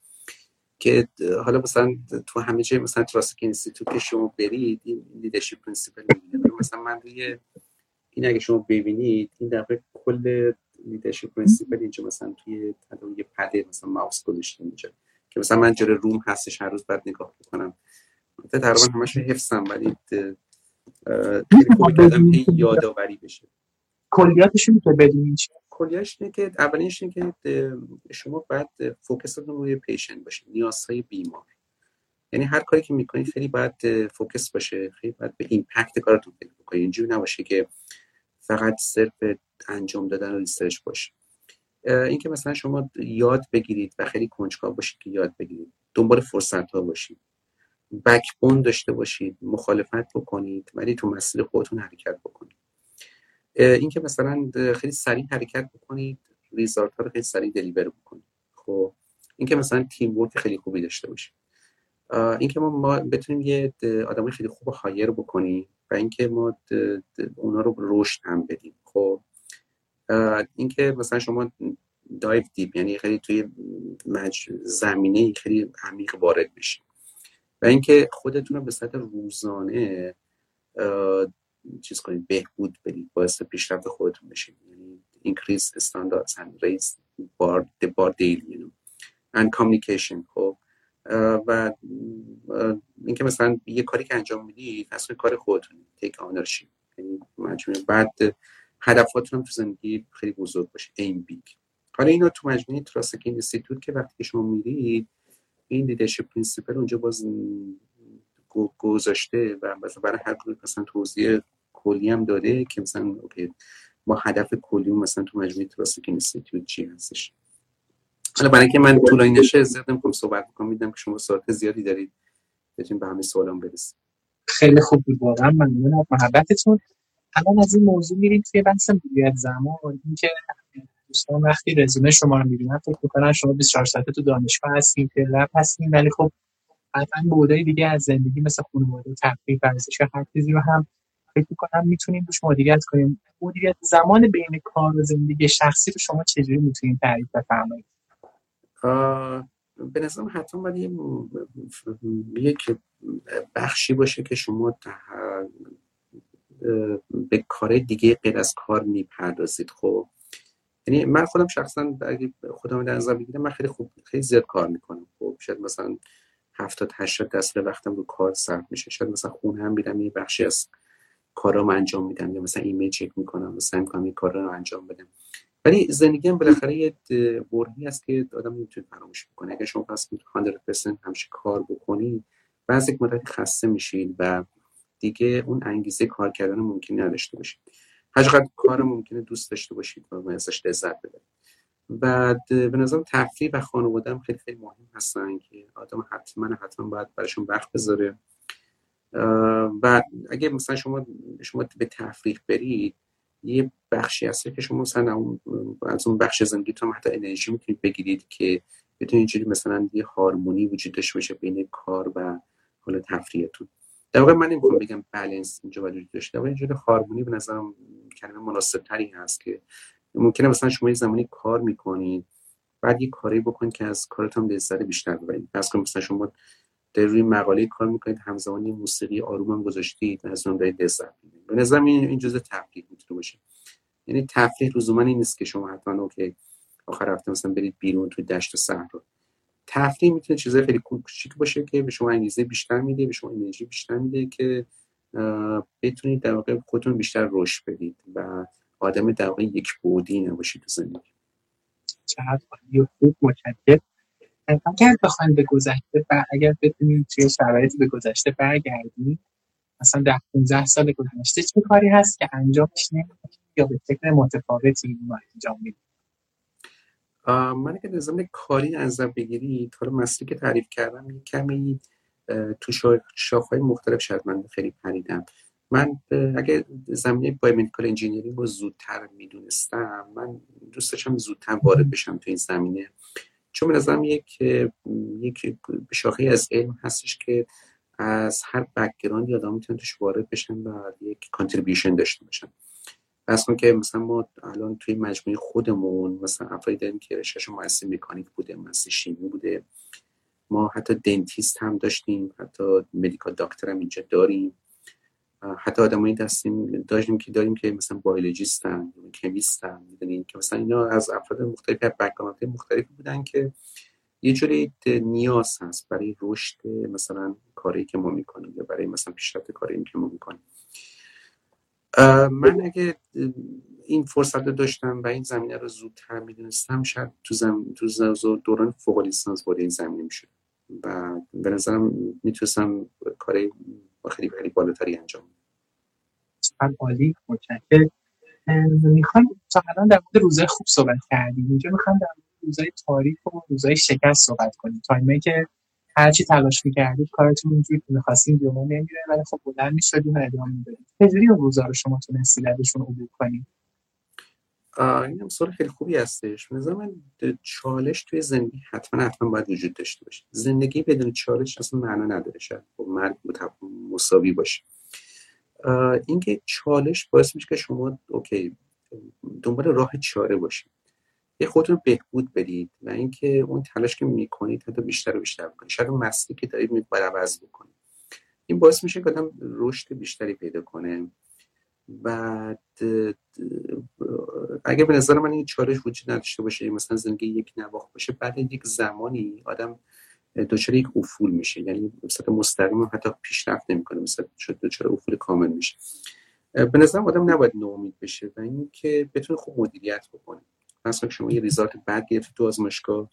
که حالا مثلا تو همه جای مثلا Terasaki Institute که شما برید این leadership principle مثلا من روی این اگه شما ببینید این در کل leadership principle اینجا مثلا توی یه پده مثلا ماوس گذاشته اینجا. که مثلا من جلو روم هستش هر روز بعد نگاه بکنم تقریبا همش حفظم ولی خیلی یادآوری بشه. کلیاتش که بدونید کلیاش اینه که اولینش اینه که شما باید focus تون روی patient باشه نیازهای بیمار یعنی هر کاری که می‌کنید خیلی باید focus باشه خیلی باید به impact کارتون فکر بکنید اینجوری نباشه که فقط صرف انجام دادن و research باشه. اینکه مثلا شما یاد بگیرید و خیلی کنجکاو باشید که یاد بگیرید. دنبال فرصت ها باشید backbone داشته باشید. مخالفت بکنید ولی تو مسیر خودتون حرکت بکنید. اینکه مثلا خیلی سریع حرکت بکنید result ها رو خیلی سریع deliver بکنید. خب اینکه مثلا teamwork خیلی خوبی داشته باشید. اینکه ما, ما بتونیم یه آدمای خیلی خوب هایر بکنیم و اینکه ما اونا رو رشد هم بدیم. خب اینکه مثلا شما دایو دیپ یعنی خیلی توی مج... زمینه خیلی عمیق وارد بشید. و اینکه خودتون رو به سطح روزانه چیز کنید بهبود بدید باعث پیشرفت خودتون بشید یعنی increase standards and raise bar the bar daily you know. And خب. و اینکه مثلا یه کاری که انجام می‌دید اصلا کار خودتون take ownership. یعنی مجموعه بعد هدفاتون تو زندگی خیلی بزرگ باشه think big حالا اینو تو مجموعه Terasaki Institute که وقتی شما میرید این leadership principle اونجا باز گذاشته و مثلا برای هر گروه مثلا توضیح کلی هم داده که مثلا اوکی ما هدف کلی مثلا تو مجموعه Terasaki Institute چی هستش. حالا برای اینکه من طولانی نشه زیاد نمی‌کنم صحبت بکنم میدم که شما ساعت زیادی دارید. بتونیم به همه سوالام برسیم. خیلی خوب بود واقعا. ممنون از محبتتون. الان از این موضوع میریم توی بحث مدیریت زمان. اینکه دوستان وقتی رزومه شما رو می‌بینن فکر می‌کنن شما 24 ساعته تو دانشگاه هستین که لب هستین ولی خب قطعا بودای دیگه از زندگی مثل خانواده تفریح ورزش هر چیزی رو هم فکر می‌کنم می‌تونیم روش مدیریت کنیم. مدیریت زمان بین کار و زندگی شخصی رو شما چجوری می‌تونید تعریف بفرمایید به نظرم حتما باید یک بخشی باشه که شما به کار دیگه غیر از کار می‌پردازید خب؟ یعنی من خودم شخصا اگه خودم در نظر بگیرم من خیلی خوب خیلی زیاد کار می‌کنم خب؟ شاید مثلا 70 80 درصد وقتم رو کار صرف میشه. شاید مثلا خونه هم میرم یه بخشی از کارام انجام میدم یا مثلا ایمیل چک می‌کنم مثلا می‌کنم این کارا رو انجام بدم. ولی زندگی هم بالاخره یه برهی است که آدم نمی‌تونه فراموش بکنه. اگه شما پس 100% همیشه کار بکنید بعضی یک مدت خسته میشید و دیگه اون انگیزه کار کردن ممکن نداشته باشید. هر کار ممکنه دوست داشته باشید و ازش لذت ببرید. بعد به نظرم تفریح و خانواده هم خیلی خیلی مهم هستن که آدم حتما حتما باید براشون وقت بذاره. و اگه مثلا شما شما به تفریح برید یه بخشی هست که شما مثلا از اون بخش زندگیتون حتی انرژی می‌تونید بگیرید که بتونید اینجوری مثلا یه هارمونی وجود داشته باشه بین کار و حالا تفریحتون. در واقع من نمی‌خوام بگم بالانس اینجا وجود داشته اینجوری هارمونی به نظرم کلمه مناسب تری هست که ممکنه مثلا شما یه زمانی کار می‌کنید بعد یه کاری بکنید که از کارتون لذت بیشتر ببرید. پس مثلا شما در روی مقاله کار می‌کنید همزمان یه موسیقی آروم هم گذاشتید از اون دارید لذت به نظرم این این جزء تفریح می‌تونه باشه. یعنی تفریح لزوما این نیست که شما حتما اوکی آخر هفته مثلا برید بیرون تو دشت و صحرا. تفریح می‌تونه چیزای خیلی کوچیک باشه که به شما انگیزه بیشتر میده به شما انرژی بیشتر میده که بتونید در واقع خودتون بیشتر رشد بدید و آدم در واقع یک بودی نباشید تو زندگی. چقدر خوب متشکرم. اگر بخوایم به گذشته اگر بتونیم توی شرایط به گذشته برگردیم مثلا ده 15 سال گذشته چه کاری هست که انجامش نمیدیم یا به فکر متفاوتی ما انجام میدیم؟ من اگه نظام کاری نظر بگیری حالا مسئله که تعریف کردم کمی تو های مختلف شاید من خیلی پریدم. من اگه زمینه biomedical engineering رو زودتر می‌دونستم من دوست داشتم زودتر وارد بشم تو این زمینه. چون به نظرم یک یک شاخه از علم هستش که از هر background ی آدم می‌تونن توش وارد بشن و یک contribution داشته باشن. بس که مثلا ما الان توی مجموعه خودمون مثلا افرادی داریم که رشتهشون مهندسی مکانیک بوده مهندسی شیمی بوده. ما حتی dentist هم داشتیم حتی medical doctor هم اینجا داریم. حتی آدمایی دستیم داشتیم که داریم که مثلا biologist ن chemist ن می‌دونین که مثلا اینا از افراد مختلف background مختلفی بودن که یه جوری نیاز هست برای رشد مثلا کاری که ما می‌کنیم یا برای مثلا پیشرفت کاری که ما می‌کنیم. من اگه این فرصت رو داشتم و این زمینه رو زودتر می‌دونستم شاید تو, زم... تو دوران فوق لیسانس وارد این زمینه می‌شد و به نظرم می‌تونستم کاری خیلی خیلی بالاتری انجام بدم عالی می‌خوام تا الان در مورد روزای خوب صحبت کردیم اینجا می‌خوام در مورد روزای تاریک و روزای شکست صحبت کنیم. تایمه که هرچی تلاش می‌کردید کارتون اونجوری که می‌خواستیم جلو نمیره ولی خب بلند می‌شدیم و ادامه می‌دادیم چجوری اون روزا رو شما تونستید ازشون عبور کنید این هم سوال خیلی خوبی هستش. نظر من چالش توی زندگی حتما حتما باید وجود داشته باشه. زندگی بدون چالش اصلا معنا نداره. شاید با مرگ مساوی باشه. اینکه چالش باعث میشه که شما اوکی دنبال راه چاره باشید. یه خودتون بهبود بدید و اینکه اون تلاش که می‌کنید حتی بیشتر و بیشتر بکنید. شاید مسئله که دارید باید عوض بکنید. این باعث میشه که آدم رشد بیشتری پیدا کنه. بعد اگه به نظر من این چالش وجود نداشته باشه مثلا زندگی یک نواخت باشه بعد یک زمانی آدم دچار یک افول میشه. یعنی مثلا مستقیم حتی پیشرفت نمی‌کنه مثلا دچار افول کامل میشه. به نظرم آدم نباید ناامید بشه و اینکه بتونه خوب مدیریت بکنه. مثلا شما یه result بد گرفتید تو آزمایشگاه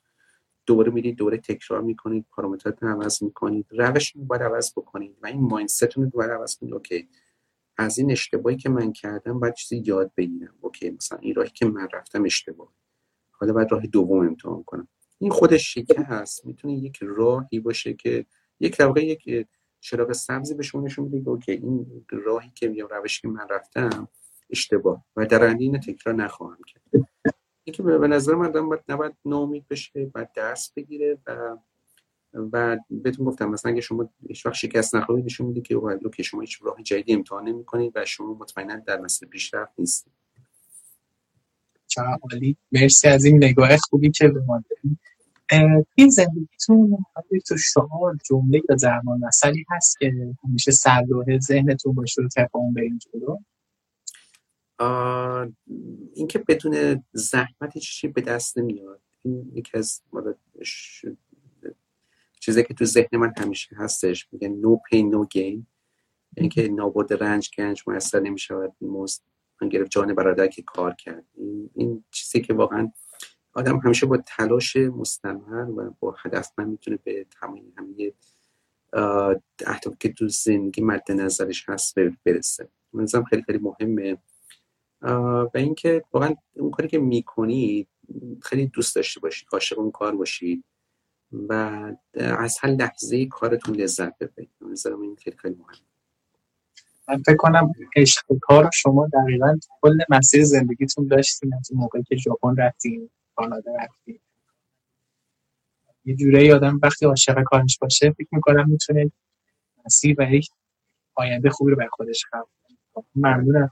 دوباره میرید دوره تکرار می‌کنید پارامتراتون عوض می‌کنید. روش رو باید عوض بکنید و این mindset تون رو باید عوض کنید. okay. از این اشتباهی که من کردم باید چیزی یاد بگیرم. okay مثلا این راهی که من رفتم اشتباه. حالا باید راه دوم امتحان کنم. این خودش هست. می‌تونه یک راهی باشه که یک طبقه یک چراغ سبزی به شما نشون میده اوکی این راهی که یا روشی که من رفتم اشتباه و در این تکرار نخواهم کرد. اینکه به نظر من باید نباید ناامید بشه باید درس بگیره و و بهتون گفتم مثلا اگه شما هیچ وقت شکست نخورید نشون میده که که شما هیچ راه جدیدی امتحان نمی‌کنید و شما مطمئنا در مسیر پیشرفت نیستید. چرا عالی. مرسی از این نگاه خوبی که به ما دارید این زندگیتون تو شعار جمله یا زمان مسئله هست که همیشه سرلوحه ذهنتون باشه رو طبق اون برین جلو اینکه بدون زحمت چیزی به دست نمیاد. این یکی از چیزی که تو ذهن من همیشه هستش میگه no pain no gain. اینکه نابود رنج گنج میسر نمی‌شود مزد. من گرفت جان برادر که کار کرد. این, این چیزی که واقعا آدم همیشه با تلاش مستمر و با هدف من می‌تونه به تمام همه اهداف که تو زندگی مد نظرش هست برسه. منظرم خیلی خیلی مهمه. و اینکه واقعا اون کاری که می‌کنید خیلی دوست داشته باشید عاشق اون کار باشید و از هر لحظه کارتون لذت ببرید. نظرم این خیلی خیلی من فکر کنم عشق کار شما دقیقا کل مسیر زندگیتون داشتین از اون موقعی که ژاپن رفتین کانادا رفتین. یه جوره آدم وقتی عاشق کارش باشه فکر می‌کنم می‌تونه مسیر و یک آینده خوبی رو بر خودش خلق ممنونم.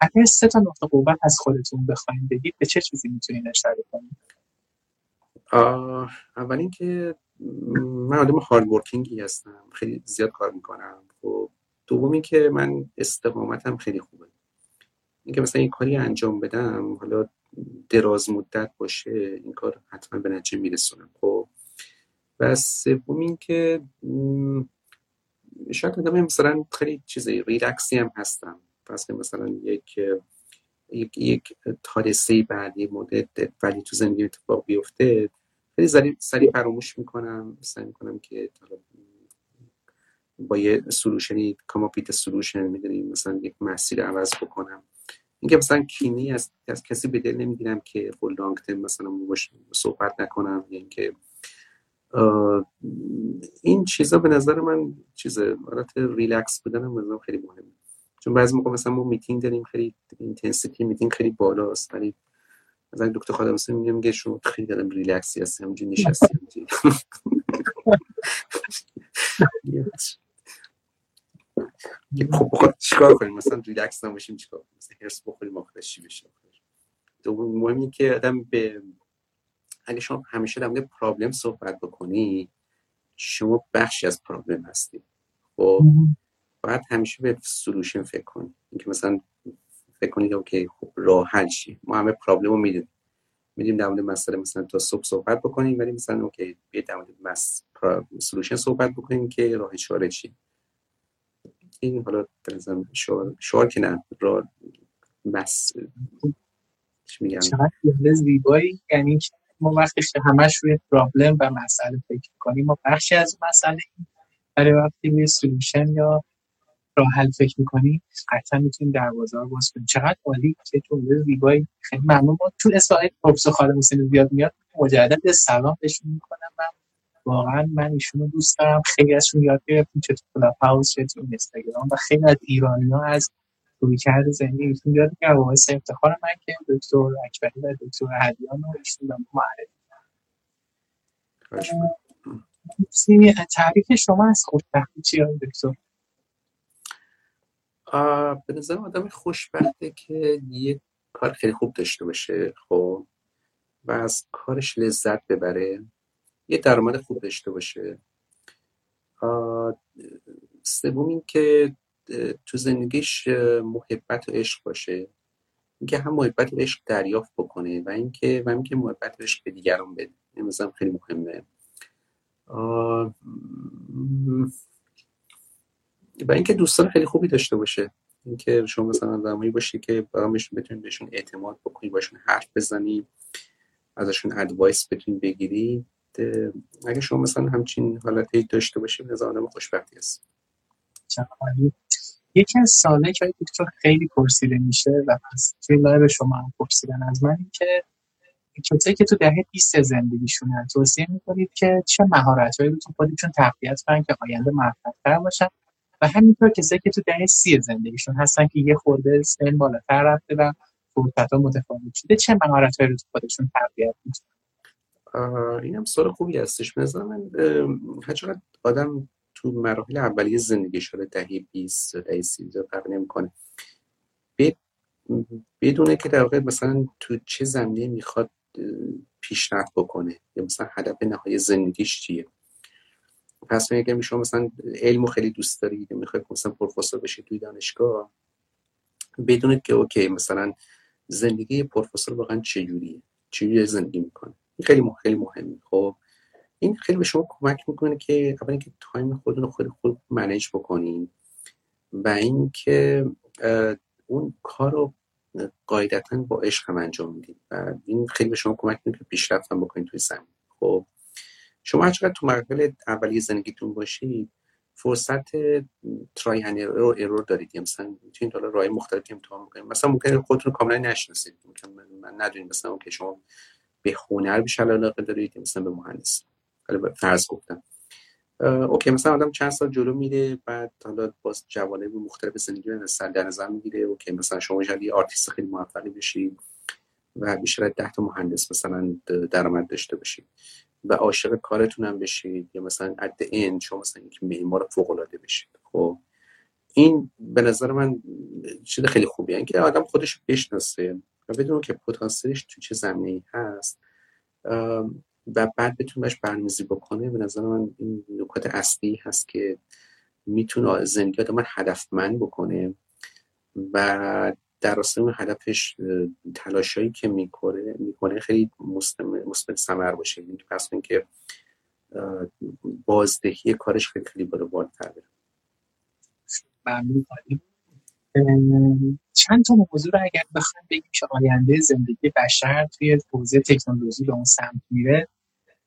اگر سه تا نقطه قوت از خودتون بخواید بگید به چه چیزی می‌تونید اشاره کنید؟ اول اینکه من آدم هارد ورکینگی هستم خیلی زیاد کار می‌کنم. خب دومی که من استقامتم خیلی خوبه. اینکه مثلا این کاری انجام بدم حالا دراز مدت باشه این کار حتما به نتیجه میرسونم خب و سوم این که شاید آدم مثلا خیلی چیز ریلکسی هم هستم. پس مثلا یک یک یک بعدی مدت ولی تو زندگی اتفاق بیفته خیلی سریع فراموش می‌کنم سعی می‌کنم که با یه سلوشنی کاماپیت سلوشن می‌دونیم مثلا یک مسیر عوض بکنم. اینکه مثلا کینی از, از کسی به دل نمی‌گیرم که for long مثلا باش صحبت نکنم یا اینکه این چیزا به نظر من چیز حالت ریلکس بودن هم خیلی مهمه. چون بعضی موقع مثلا ما میتینگ داریم خیلی intensity meeting خیلی بالاست ولی مثلا دکتر خادم میگه میگه شما خیلی دارم ریلکسی هستی همونجوری نشستی خب چیکار کنیم؟ مثلا ریلکس نباشیم چیکار کنیم؟ مثلا حرص بخوریم آخرش چی بشه؟ دوم مهمی که آدم به اگه شما همیشه در مورد problem صحبت بکنی شما بخشی از problem هستی. خب باید همیشه به solution فکر کنی. اینکه مثلا فکر کنی که okay خب راه حل ما همه problem رو می‌دونیم. میدیم در مورد مسئله مثلا تا صبح صحبت بکنیم ولی مثلا okay بیا در مس... سلوشن صحبت بکنیم که راه چاره چی؟ این حالا بنظرم شعار شعار که نه را مس چی میگم؟ چقدر زیبایی. یعنی ما وقتی همش روی پرابلم و مسئله فکر کنیم ما بخشی از مسئله برای وقتی روی سلوشن یا راه حل فکر می‌کنیم قطعا می‌تونیم دروازه رو باز کنیم. چقدر عالی چه جمله زیبایی. خیلی ممنون. ما تو اسرائیل پروفسور خالد حسینی زیاد میاد. مجدد سلام بهشون می‌کنم. من واقعا من ایشونو دوست دارم. خیلی ازشون یاد گرفتیم. چه تو کلاب هاوس چه تو اینستاگرام و خیلی از ایرانی ها از رویکرد ذهنی ایشون یاد می‌گیرم باعث افتخار من که دکتر اکبری و دکتر هدیان رو ایشون رو معرفی تعریف شما از خوشبختی چی دکتر؟ به نظر آدم خوشبخته که یه کار خیلی خوب داشته باشه خب؟ و از کارش لذت ببره. یه درآمد خوب داشته باشه. سوم این که تو زندگیش محبت و عشق باشه. اینکه هم محبت و عشق دریافت بکنه و اینکه و اینکه محبت و عشق به دیگران بده. این خیلی مهمه. و اینکه دوستان خیلی خوبی داشته باشه. اینکه شما مثلا آدمایی باشی که برامش بتونید بهشون اعتماد بکنی باشون حرف بزنی ازشون advice بتونید بگیری اگه شما مثلا همچین حالتی داشته باشید از آدم خوشبختی هست. یکی از سوالایی که دکتر خیلی پرسیده میشه و پس توی live شما هم پرسیدن از من این که کسایی که تو دهه 20 زندگیشونن توصیه می‌کنید که چه مهارتهایی رو تو خودشون تقویت کنن که آینده موفق‌تر باشن؟ و همینطور کسایی که تو دهه سی زندگیشون هستن که یه خورده سن بالاتر رفته و فرصت‌ها متفاوت شده چه مهارتهایی رو تو خودشون تقویت می‌کنن؟ این هم سوال خوبی هستش. مثلا من هرچقدر آدم تو مراحل اولیه زندگی شده دهی 20 دهی 30 فرق نمی‌کنه بدونه که در واقع مثلا تو چه زمینه می‌خواد پیشرفت بکنه یا مثلا هدف نهایی زندگیش چیه. پس اگر شما مثلا علمو خیلی دوست دارید می‌خواید مثلا پروفسور بشید توی دانشگاه بدونید که okay مثلا زندگی پروفسور واقعا چجوریه؟ چجوری زندگی می‌کنه؟ این خیلی مهم خیلی مهمه. خب این خیلی به شما کمک می‌کنه که اولا که time خودتون رو خیلی خوب manage بکنین و اینکه اون کار رو قاعدتا با عشق انجام می‌دید و این خیلی به شما کمک می‌کنه که پیشرفت هم بکنید توی زمینه. خب شما هر تو مرحله اولیه زندگیتون باشید فرصت try و error دارید. مثلا می‌تونید حالا راه مختلفی امتحان بکنید مثلا ممکنه خودتون کاملا نشناسید. ممکن من ندونید مثلا که شما به هنر بیشتر علاقه دارید مثلا به مهندسی حالا فرض گفتم. okay مثلا آدم چند سال جلو میره بعد حالا باز جوانب مختلف زندگی رو سر در نظر می‌گیره. okay مثلا شما شاید آرتیست خیلی موفقی بشید و بیشتر ده تا مهندس مثلا درآمد داشته باشید و عاشق کارتون هم بشید یا مثلا اد این شما مثلا یک معمار فوق العاده بشید. خب این به نظر من چیز خیلی خوبیه. اینکه آدم خودش بشناسه و بدون که پتانسیلش تو چه زمینه‌ای هست و بعد بتونه بهش برنامه‌ریزی بکنه به نظر من این نکات اصلی هست که می‌تونه زندگی آدم هدفمند بکنه و در راستای هدفش تلاشایی که می‌کنه می‌کنه خیلی مثبت ثمر باشه. یعنی پس اینکه بازدهی کارش خیلی خیلی بالا بالاتر بره. ممنون چند تا موضوع رو اگر بخوایم بگیم که آینده زندگی بشر توی حوزه تکنولوژی به اون سمت میره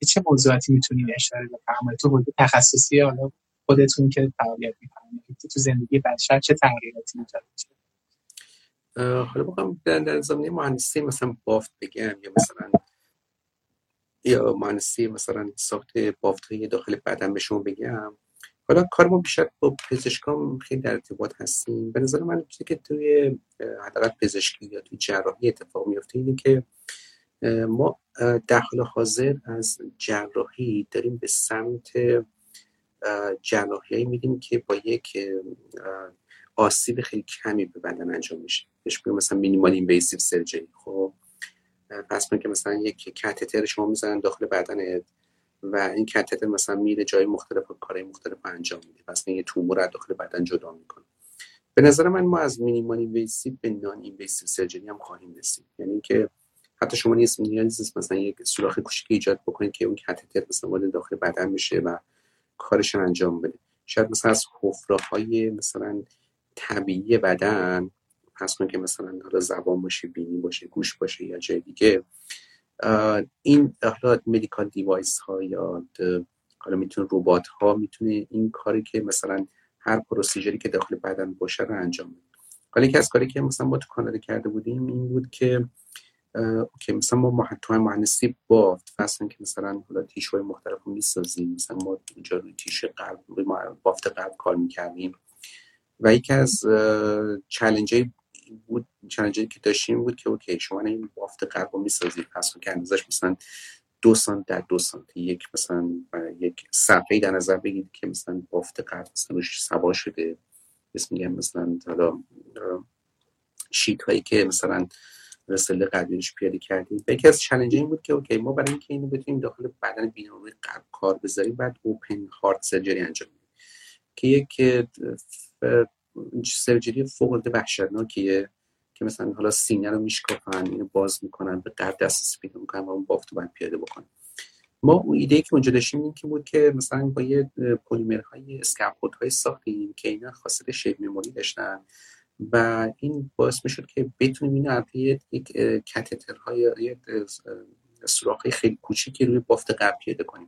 چه موضوعاتی می‌تونید اشاره بفرمایید تو حوزه تخصصی حالا خودتون که فعالیت می‌کنید تو زندگی بشر چه تغییراتی ایجاد حالا بخوام در زمینه مهندسی مثلا بافت بگم یا مثلا یا مهندسی مثلا ساخت بافت های داخل بدن به شما بگم. حالا کار ما بیشتر با پزشکان خیلی در ارتباط هستیم. به نظر من چیزی که توی حداقل پزشکی یا توی جراحی اتفاق میفته اینه که ما در حال حاضر از جراحی داریم به سمت جراحی میدیم که با یک آسیب خیلی کمی به بدن انجام میشه. بهش مثلا minimal invasive surgery خب پس که مثلا یک کاتتر شما می‌زنن داخل بدنت و این کاتتر مثلا میره جای مختلف و کارهای مختلف انجام میده. پس یه تومور از داخل بدن جدا می‌کنه. به نظر من ما از minimal invasive به non invasive surgery هم خواهیم رسید. یعنی که حتی شما نیست نیاز مثلا یک سوراخ کوچیک ایجاد بکنید که اون کاتتر مثلا وارد داخل بدن میشه و کارش انجام بده. شاید مثلا از حفره های مثلا طبیعی بدن پس که مثلا حالا زبان باشه بینی باشه گوش باشه یا جای دیگه این حالا مدیکال دیوایس ها یا حالا می‌تونه ربات ها می‌تونه این کاری که مثلا هر پروسیجری که داخل بدن باشه رو انجام بده. حالا یکی از کاری که مثلا ما تو کانادا کرده بودیم این بود که که مثلا ما تو مهندسی بافت مثلا که مثلا حالا های مختلف رو می‌سازیم مثلا ما اینجا روی tissue قلب روی بافت قلب کار می‌کردیم. و یکی از challenge بود challenge ی که داشتیم بود که okay شما این بافت قلب رو می‌سازید پس که اندازش مثلا دو سانت در دو سانت یک مثلا یک صفحه در نظر بگیرید که مثلا بافت قلب مثلا روش سوار شده. اسم میگم مثلا حالا sheet هایی که مثلا رو cell قلبیش پیاده کردیم. یکی از چالش این بود که okay ما برای اینکه اینو بتونیم داخل بدن بیاریم روی قلب کار بذاریم بعد open heart surgery انجام بدیم. که یک surgery فوق العاده وحشتناکیه که مثلا حالا سینه رو میشکافن اینو باز می‌کنن به قلب دسترسی پیدا می‌کنن و اون بافت رو پیاده بکنن. ما اون ایده که اونجا داشتیم این که بود که مثلا با یه پلیمرهای scaffold های ساختیم که اینا خاصیت shape memory داشتن و این باعث می‌شد که بتونیم این از یک کاتترهای یک سوراخ خیلی کوچیکی روی بافت قلب پیاده کنیم.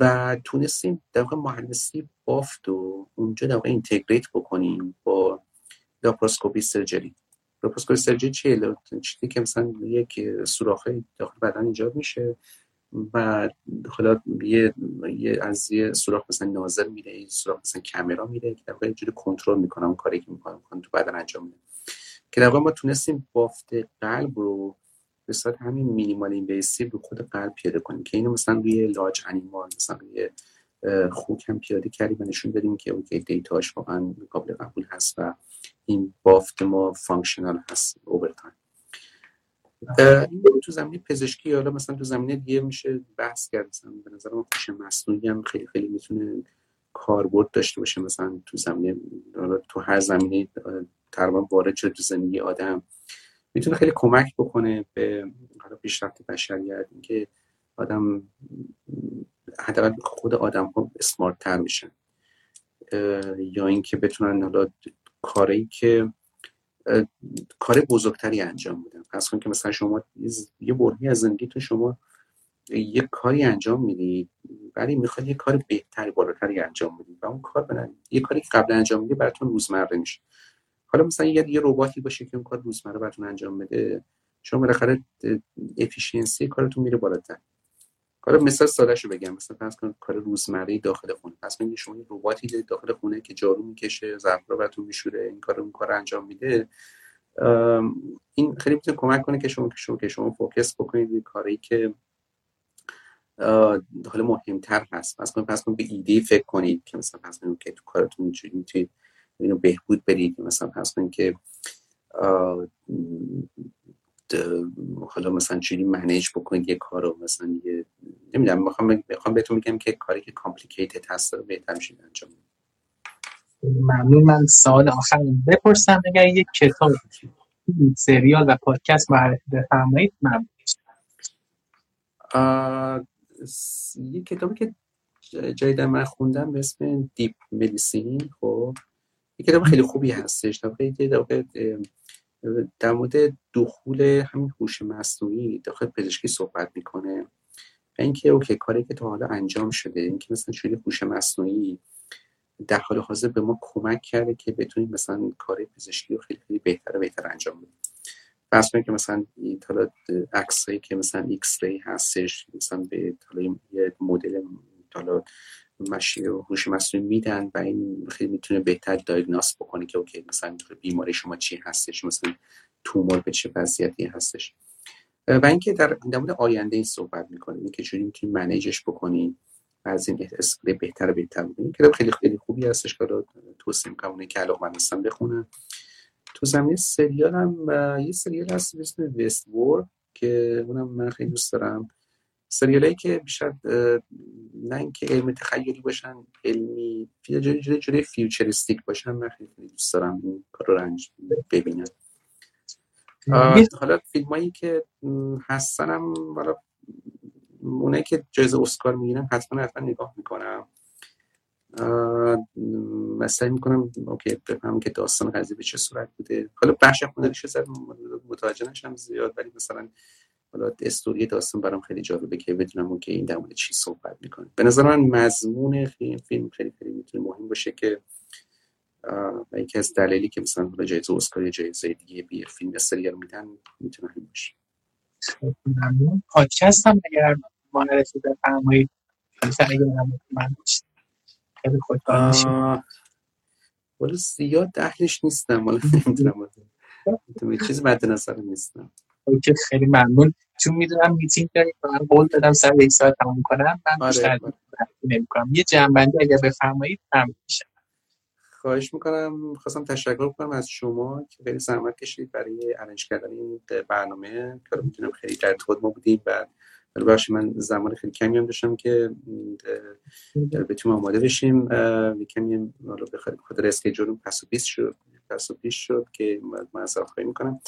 و تونستیم در واقع مهندسی بافت و اونجا در واقع integrate بکنیم با laparoscopy surgery. laparoscopy surgery چیه؟ چیزی که مثلا یک سوراخ داخل بدن ایجاد میشه و حالا یه, یه از یه سوراخ مثلا نازل میره یه سوراخ مثلا کامرا میره که در واقع جوری کنترل می‌کنه اون کاری که می‌کنه تو بدن انجام میده که در واقع ما تونستیم بافت قلب رو به صورت همین minimal invasive رو خود قلب پیاده کنیم که اینو مثلا روی large animal مثلا روی خوک هم پیاده کردیم و نشون دادیم که okay data ش واقعا قابل قبول هست و این بافت ما functional هست however این تو زمینه پزشکی حالا مثلا تو زمینه دیگه میشه بحث کرد مثلا به نظر من هوش مصنوعی هم خیلی خیلی می‌تونه کاربرد داشته باشه مثلا تو زمینه تو هر زمینه تقریبا وارد شده تو زندگی آدم. می‌تونه خیلی کمک بکنه به پیشرفت بشریت اینکه آدم حداقل خود آدم ها اسمارت تر میشن یا اینکه بتونن حالا کاری که کار بزرگتری انجام بدن. پس کن که مثلا شما یه برهی از زندگیتون شما یه کاری انجام می‌دید ولی می‌خواد یه کار بهتری بالاتری انجام بدید و اون کار بدن یه کاری که قبل انجام می‌دید براتون روزمره میشه. حالا مثلا یه یه رباتی باشه که اون کار روزمره براتون انجام بده شما بالاخره efficiency کارتون میره بالاتر. حالا مثال ساده شو بگم مثلا فرض کن کار روزمره داخل خونه پس ببینید شما یه رباتی داخل خونه که جارو می‌کشه ظرف رو براتون میشوره این کارو اون کار انجام میده این خیلی می‌تونه کمک کنه که شما که شما که شما focus بکنید روی کاری که حالا مهمتر هست. پس پس به ایده فکر کنید که مثلا پس که تو کارتون می‌تونید اینو بهبود بدید. مثلا پس که حالا مثلا چجوری manage بکنید یه کار رو مثلا یه نمی‌دونم می‌خوام می‌خوام بهتون میگم که کاری که complicated هست رو بهتر میشه انجام ممنون. من سوال آخر بپرسم. اگر یک کتاب سریال و پادکست معرفی بفرمایید ممنون. یه کتابی که جای من خوندم به اسم Deep Medicine خب؟ یه کتاب خیلی خوبی هستش. در در مورد دخول همین هوش مصنوعی داخل پزشکی صحبت می‌کنه و اینکه okay کاری که تا حالا انجام شده اینکه مثلا شده هوش مصنوعی در حال حاضر به ما کمک کرده که بتونیم مثلا کار پزشکی رو خیلی خیلی بهتر و بهتر انجام بدیم. فرض که مثلا حالا عکسایی که مثلا X-ray هستش مثلا به یه مدل حالا هوش مصنوعی میدن و این خیلی می‌تونه بهتر diagnose بکنه که okay مثلا بیماری شما چی هستش مثلا تومور به چه وضعیتی هستش. و اینکه در مورد آینده این صحبت می‌کنیم که چجوری می‌تونیم manage ش بکنیم از این استفاده بهتر بهتر بکنیم. که خیلی خیلی خوبی هستش که توصیه می‌کنم که علاقه هستم بخونم تو زمین سریال هم یه سریال هست مثل Westworld که اونم من خیلی دوست دارم. سریال که بیشتر نه اینکه علم تخیلی باشن علمی جوری جوری جوری futuristic باشن من خیلی دوست دارم این کار رو رنج ببینم. حالا فیلم هایی که هستنم حالا اونایی که جایزه اسکار می‌گیرن حتما حتما نگاه می‌کنم. مثلا می‌کنم اوکی بفهمم که داستان قضیه به چه صورت بوده. حالا بخش هنریش متوجه نشم زیاد ولی مثلا حالا استوری داستان برام خیلی جالبه که بدونم که این در مورد چی صحبت می‌کنه. به نظر من مضمون فیلم فیلم خیلی خیلی می‌تونه مهم باشه که و یکی از دلیلی که مثلا حالا جایزه اسکار یا جایزه دیگه بی فیلم سریال میدن می‌تونه همین باشه. ممنون. پادکست هم اگر معرفی بفرمایید من خیلی ولی زیاد اهلش نیستم ولی نمی‌دونم. (laughs) چیز مد نظر نیستم. که خیلی ممنون. چون می‌دونم میتینگ دارید من. قول دادم سر یک ساعت تمام کنم. من آره، بیشتر آره. نمی‌کنم. یه جنبندی اگر بفرمایید ممنون میشم خواهش می‌کنم. خواستم تشکر کنم از شما که خیلی زحمت کشید برای ارنج کردن این برنامه. که می‌تونم خیلی در خود ما بودیم و بخش من زمان خیلی کمی هم داشتم که بتونیم آماده بشیم. کمی حالا بخاطر خاطر اسکیجول پس و پیش شد پس و پیش شد که من از خواهی می‌کنم.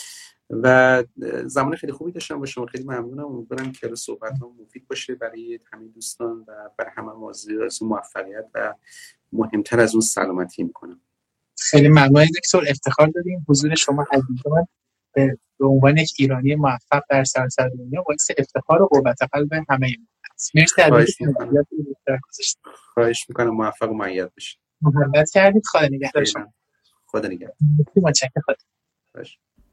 و زمان خیلی خوبی داشتم. با شما خیلی ممنونم. امیدوارم که صحبت ها مفید باشه برای همه دوستان و برای همه موضوع از موفقیت و مهمتر از اون سلامتی می‌کنم. خیلی ممنون. دکتر افتخار داریم. حضور شما عزیزان به عنوان یک ایرانی موفق در سراسر دنیا باعث افتخار و قوت قلب همه ما مرسی خواهش می‌کنم. موفق و معید بشید. محبت کردید. خدا نگهدار خدا نگهدار.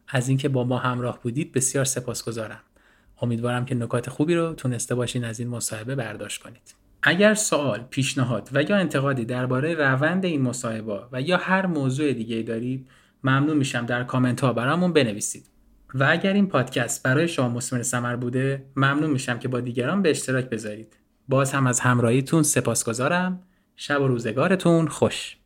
از اینکه با ما همراه بودید بسیار سپاسگزارم. امیدوارم که نکات خوبی رو تونسته باشین از این مصاحبه برداشت کنید. اگر سوال، پیشنهاد و یا انتقادی درباره روند این مصاحبه و یا هر موضوع دیگه دارید ممنون میشم در کامنت ها برامون بنویسید. و اگر این پادکست برای شما مثمر ثمر بوده ممنون میشم که با دیگران به اشتراک بذارید. باز هم از همراهیتون سپاسگزارم. شب و روزگارتون خوش.